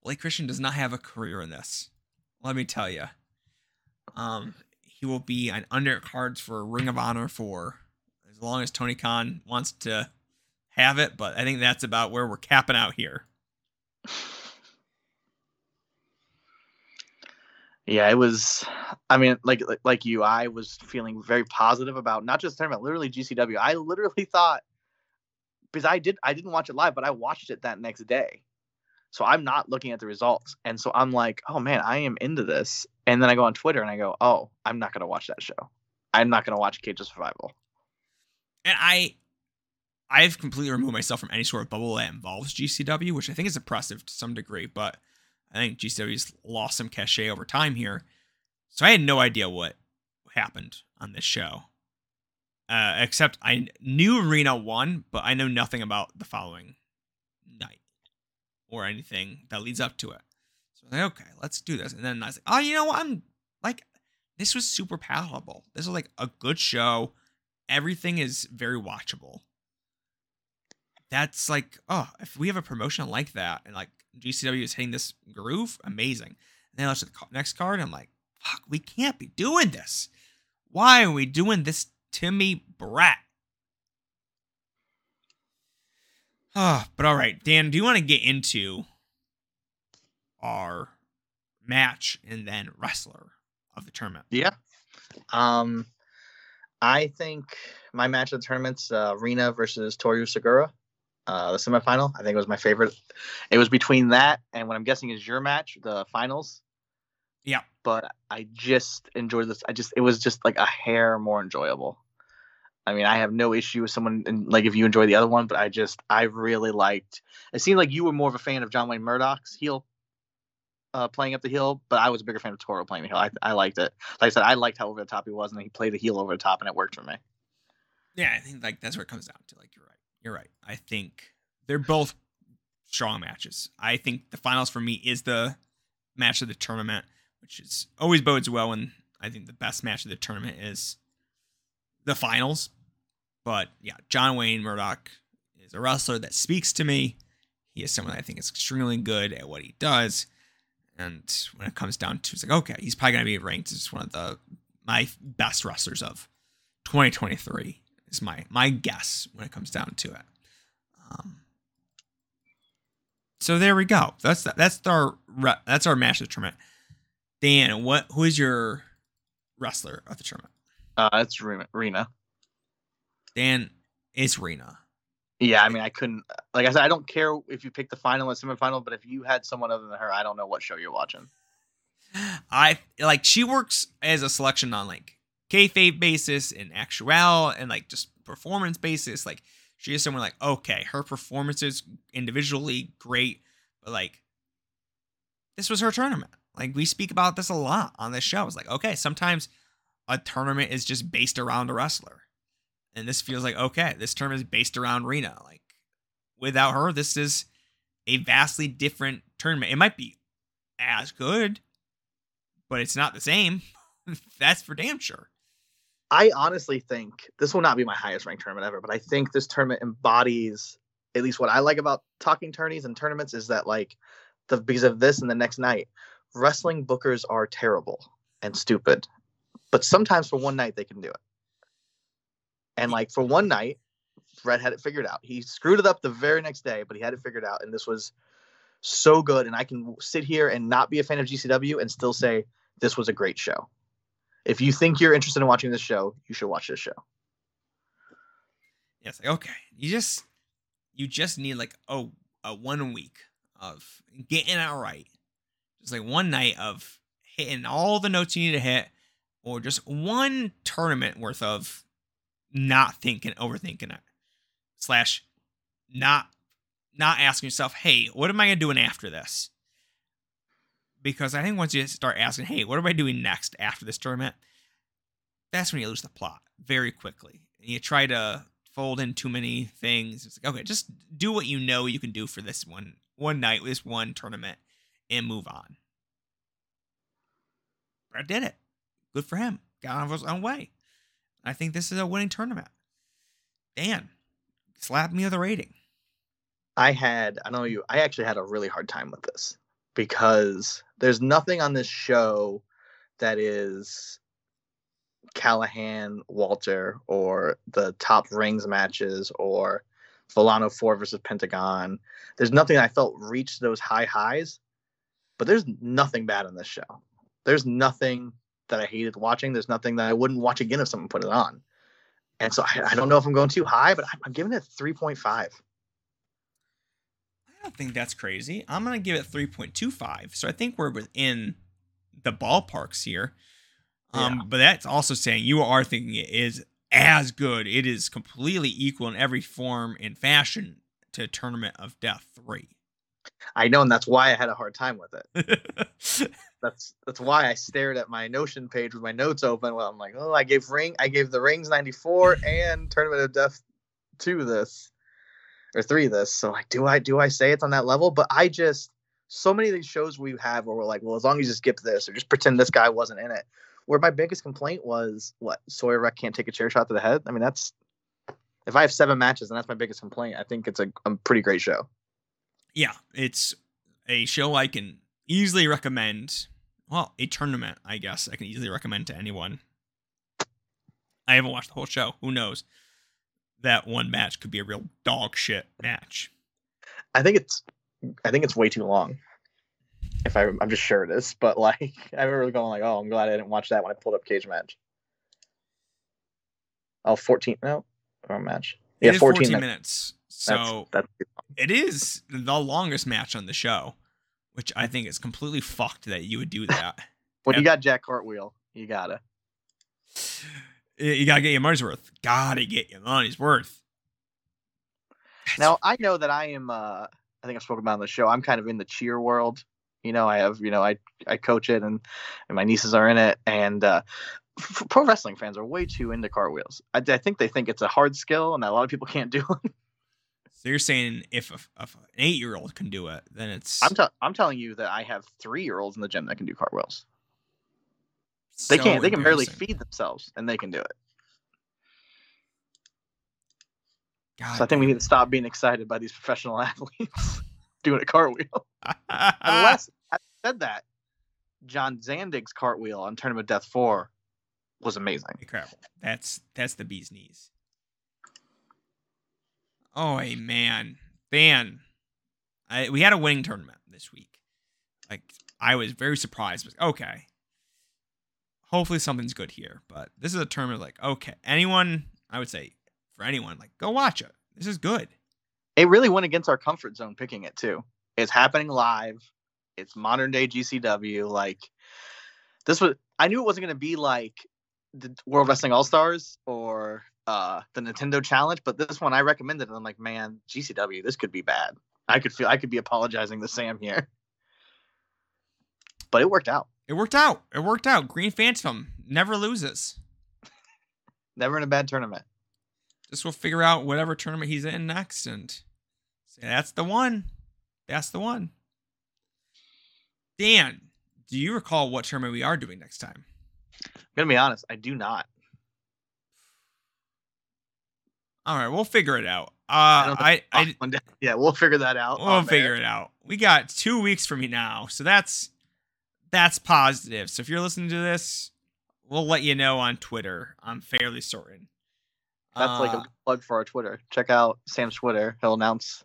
Blake Christian does not have a career in this. Let me tell you. Um, he will be on undercards for Ring of Honor for as long as Tony Khan wants to have it, but I think that's about where we're capping out here. [laughs] Yeah, it was. I mean, like like- you, I was feeling very positive about not just tournament, literally GCW. I literally thought because I did I didn't watch it live, but I watched it that next day. So I'm not looking at the results, and so I'm like, oh man, I am into this. And then I go on Twitter and I go, oh, I'm not gonna watch that show. I'm not gonna watch Cage of Survival. And I I've completely removed myself from any sort of bubble that involves GCW, which I think is impressive to some degree, but I think GCW's lost some cachet over time here. So I had no idea what happened on this show. Uh, except I knew Rina won, but I know nothing about the following night or anything that leads up to it. So I was like, okay, let's do this. And then I was like, oh, you know what? I'm like, this was super palatable. This was like a good show. Everything is very watchable. That's like, oh, if we have a promotion like that and like GCW is hitting this groove, amazing. And then let's the next card. And I'm like, fuck, we can't be doing this. Why are we doing this Timmy brat? Oh, but all right, Dan, do you want to get into our match and then wrestler of the tournament? Yeah. Um, I think my match of the tournament's uh, Rina versus Toru Sugiura, uh, the semifinal. I think it was my favorite. It was between that and what I'm guessing is your match, the finals. Yeah. But I just enjoyed this. I just it was just like a hair more enjoyable. I mean, I have no issue with someone and like if you enjoy the other one, but I just I really liked. It seemed like you were more of a fan of John Wayne Murdoch's heel uh, playing up the heel, but I was a bigger fan of Toru playing the heel. I, I liked it. Like I said, I liked how over the top he was, and he played the heel over the top, and it worked for me. Yeah, I think like that's where it comes down to. Like you're right. You're right. I think they're both strong matches. I think the finals for me is the match of the tournament, which is always bodes well. And I think the best match of the tournament is the finals. But yeah, John Wayne Murdoch is a wrestler that speaks to me. He is someone I think is extremely good at what he does. And when it comes down to it's like, okay, he's probably gonna be ranked as one of the my best wrestlers of 2023 is my my guess when it comes down to it. Um, so there we go. That's that's our that's our match of the tournament. Dan, what who is your wrestler of the tournament? Uh, it's Rina. Dan, it's Rina. Yeah, I mean, I couldn't. Like I said, I don't care if you pick the final and semifinal, but if you had someone other than her, I don't know what show you're watching. I like she works as a selection on like kayfabe basis and actual and like just performance basis. Like she is someone like okay, her performances individually great, but like this was her tournament. Like we speak about this a lot on this show. It's like okay, sometimes a tournament is just based around a wrestler. And this feels like, okay, this term is based around Rina. Like, without her, this is a vastly different tournament. It might be as good, but it's not the same. [laughs] That's for damn sure. I honestly think this will not be my highest ranked tournament ever, but I think this tournament embodies at least what I like about talking tourneys and tournaments is that like the because of this and the next night, wrestling bookers are terrible and stupid. But sometimes for one night they can do it. And like for one night, Fred had it figured out. He screwed it up the very next day, but he had it figured out. And this was so good. And I can sit here and not be a fan of GCW and still say this was a great show. If you think you're interested in watching this show, you should watch this show. Yes, okay. You just you just need like oh a one week of getting it right. Just like one night of hitting all the notes you need to hit, or just one tournament worth of not thinking, overthinking it, slash not not asking yourself, hey, what am I gonna doing after this? Because I think once you start asking, hey, what am I doing next after this tournament? That's when you lose the plot very quickly. And you try to fold in too many things. It's like, okay, just do what you know you can do for this one one night, this one tournament, and move on. Brad did it. Good for him. Got on his own way. I think this is a winning tournament. Dan, slap me with a rating. I had, I know you, I actually had a really hard time with this because there's nothing on this show that is Callihan, Walter, or the top rings matches, or Volano 4 versus Pentagon. There's nothing I felt reached those high highs, but there's nothing bad on this show. There's nothing that I hated watching. There's nothing that I wouldn't watch again if someone put it on. And so I, I don't know if I'm going too high, but I'm, I'm giving it 3.5. I don't think that's crazy. I'm going to give it 3.25. So I think we're within the ballparks here. Um, yeah. But that's also saying you are thinking it is as good. It is completely equal in every form and fashion to Tournament of Death 3. I know, and that's why I had a hard time with it. [laughs] That's that's why I stared at my Notion page with my notes open. Well, I'm like, oh, I gave ring, I gave the rings 94 and Tournament of Death to this or three of this. So like, do I do I say it's on that level? But I just so many of these shows we have where we're like, well, as long as you skip this or just pretend this guy wasn't in it. Where my biggest complaint was what Sawyer Wreck can't take a chair shot to the head. I mean, that's if I have seven matches and that's my biggest complaint, I think it's a, a pretty great show. yeah, it's a show I can easily recommend. Well, a tournament, I guess I can easily recommend to anyone. I haven't watched the whole show. Who knows? That one match could be a real dog shit match. I think it's I think it's way too long. If I I'm just sure it is, but like [laughs] I remember going like, oh, I'm glad I didn't watch that when I pulled up Cage Match. Oh, 14 no, wrong match. Yeah, 14, 14 minutes. minutes. That's- So that's, it is the longest match on the show, which I think is completely fucked that you would do that. [laughs] when you got Jack Cartwheel, you gotta. You gotta get your money's worth. Gotta get your money's worth. Now I know that I am. uh I think I've spoken about on the show. I'm kind of in the cheer world. You know, I have. You know, I I coach it, and and my nieces are in it, and. uh f- Pro wrestling fans are way too into cartwheels. I, I think they think it's a hard skill and that a lot of people can't do [laughs] it. So you're saying if, a, if an eight year old can do it, then it's I'm, t- I'm telling you that I have three year olds in the gym that can do cartwheels. They so can't. They can barely feed themselves, and they can do it. God So I think we need to stop being excited by these professional [laughs] athletes [laughs] doing a cartwheel. [laughs] Unless I said that, John Zandig's cartwheel on Tournament of Death Four was amazing. incredible. That's that's the bee's knees. Oh hey, man, man, I, we had a winning tournament this week. Like I was very surprised. But okay, hopefully something's good here. But this is a tournament like okay, anyone I would say for anyone like go watch it. This is good. It really went against our comfort zone picking it too. It's happening live. It's modern day GCW. Like this was. I knew it wasn't going to be like the World Wrestling All Stars or uh the Nintendo Challenge, but this one I recommended, and I'm like, man, GCW, this could be bad. I could feel I could be apologizing to Sam here, but it worked out. It worked out. It worked out. Green Phantom never loses. Never in a bad tournament. just will figure out whatever tournament he's in next and say that's the one. That's the one. Dan, do you recall what tournament we are doing next time? I'm gonna be honest, I do not. All right, we'll figure it out. I Uh, I, I, One day- [laughs] yeah, we'll figure that out. we'll figure there. it out. We got two weeks from you now, so that's that's positive. So if you're listening to this, we'll let you know on Twitter. I'm fairly certain. That's like Uh, a plug for our Twitter. Check out Sam's Twitter. He'll announce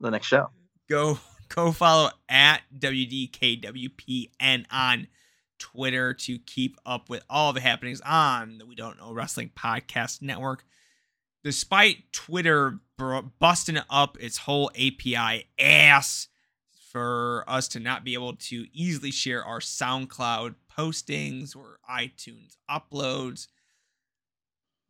the next show. go go follow at WDKWPN on Twitter to keep up with all the happenings on the We Don't Know Wrestling Podcast Network. Despite Twitter busting up its whole API ass for us to not be able to easily share our SoundCloud postings or iTunes uploads,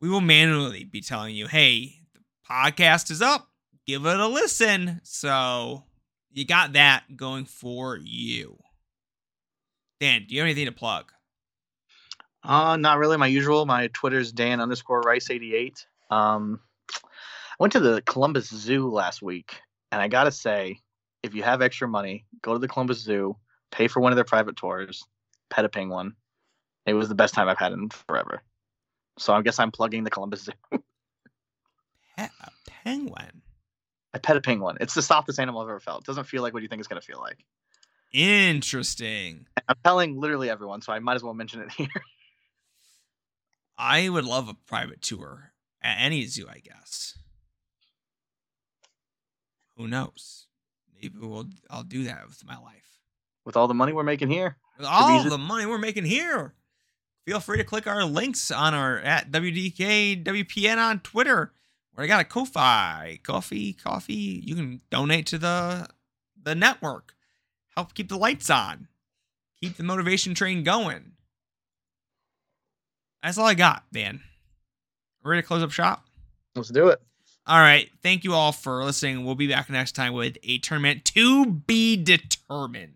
we will manually be telling you, hey, the podcast is up give it a listen. So you got that going for you. Dan, do you have anything to plug? Uh, not really my usual. My Twitter's Dan underscore Rice eighty eight. Um, I went to the Columbus Zoo last week, and I gotta say, if you have extra money, go to the Columbus Zoo, pay for one of their private tours, pet a penguin. It was the best time I've had in forever. So I guess I'm plugging the Columbus Zoo. [laughs] Pet a penguin. I pet a penguin. It's the softest animal I've ever felt. It doesn't feel like what you think it's gonna feel like. Interesting. I'm telling literally everyone, so I might as well mention it [laughs] here. I would love a private tour at any zoo, I guess. Who knows? We'll I'll do that with my life. With all the money we're making here, With all the money we're making here. Feel free to click our links on our at WDK WPN on Twitter. Where I got a Ko-Fi, coffee, coffee. You can donate to the the network. Help keep the lights on. Keep the motivation train going. That's all I got, man. Ready to close up shop? let's do it. All right. Thank you all for listening. We'll be back next time with a tournament to be determined.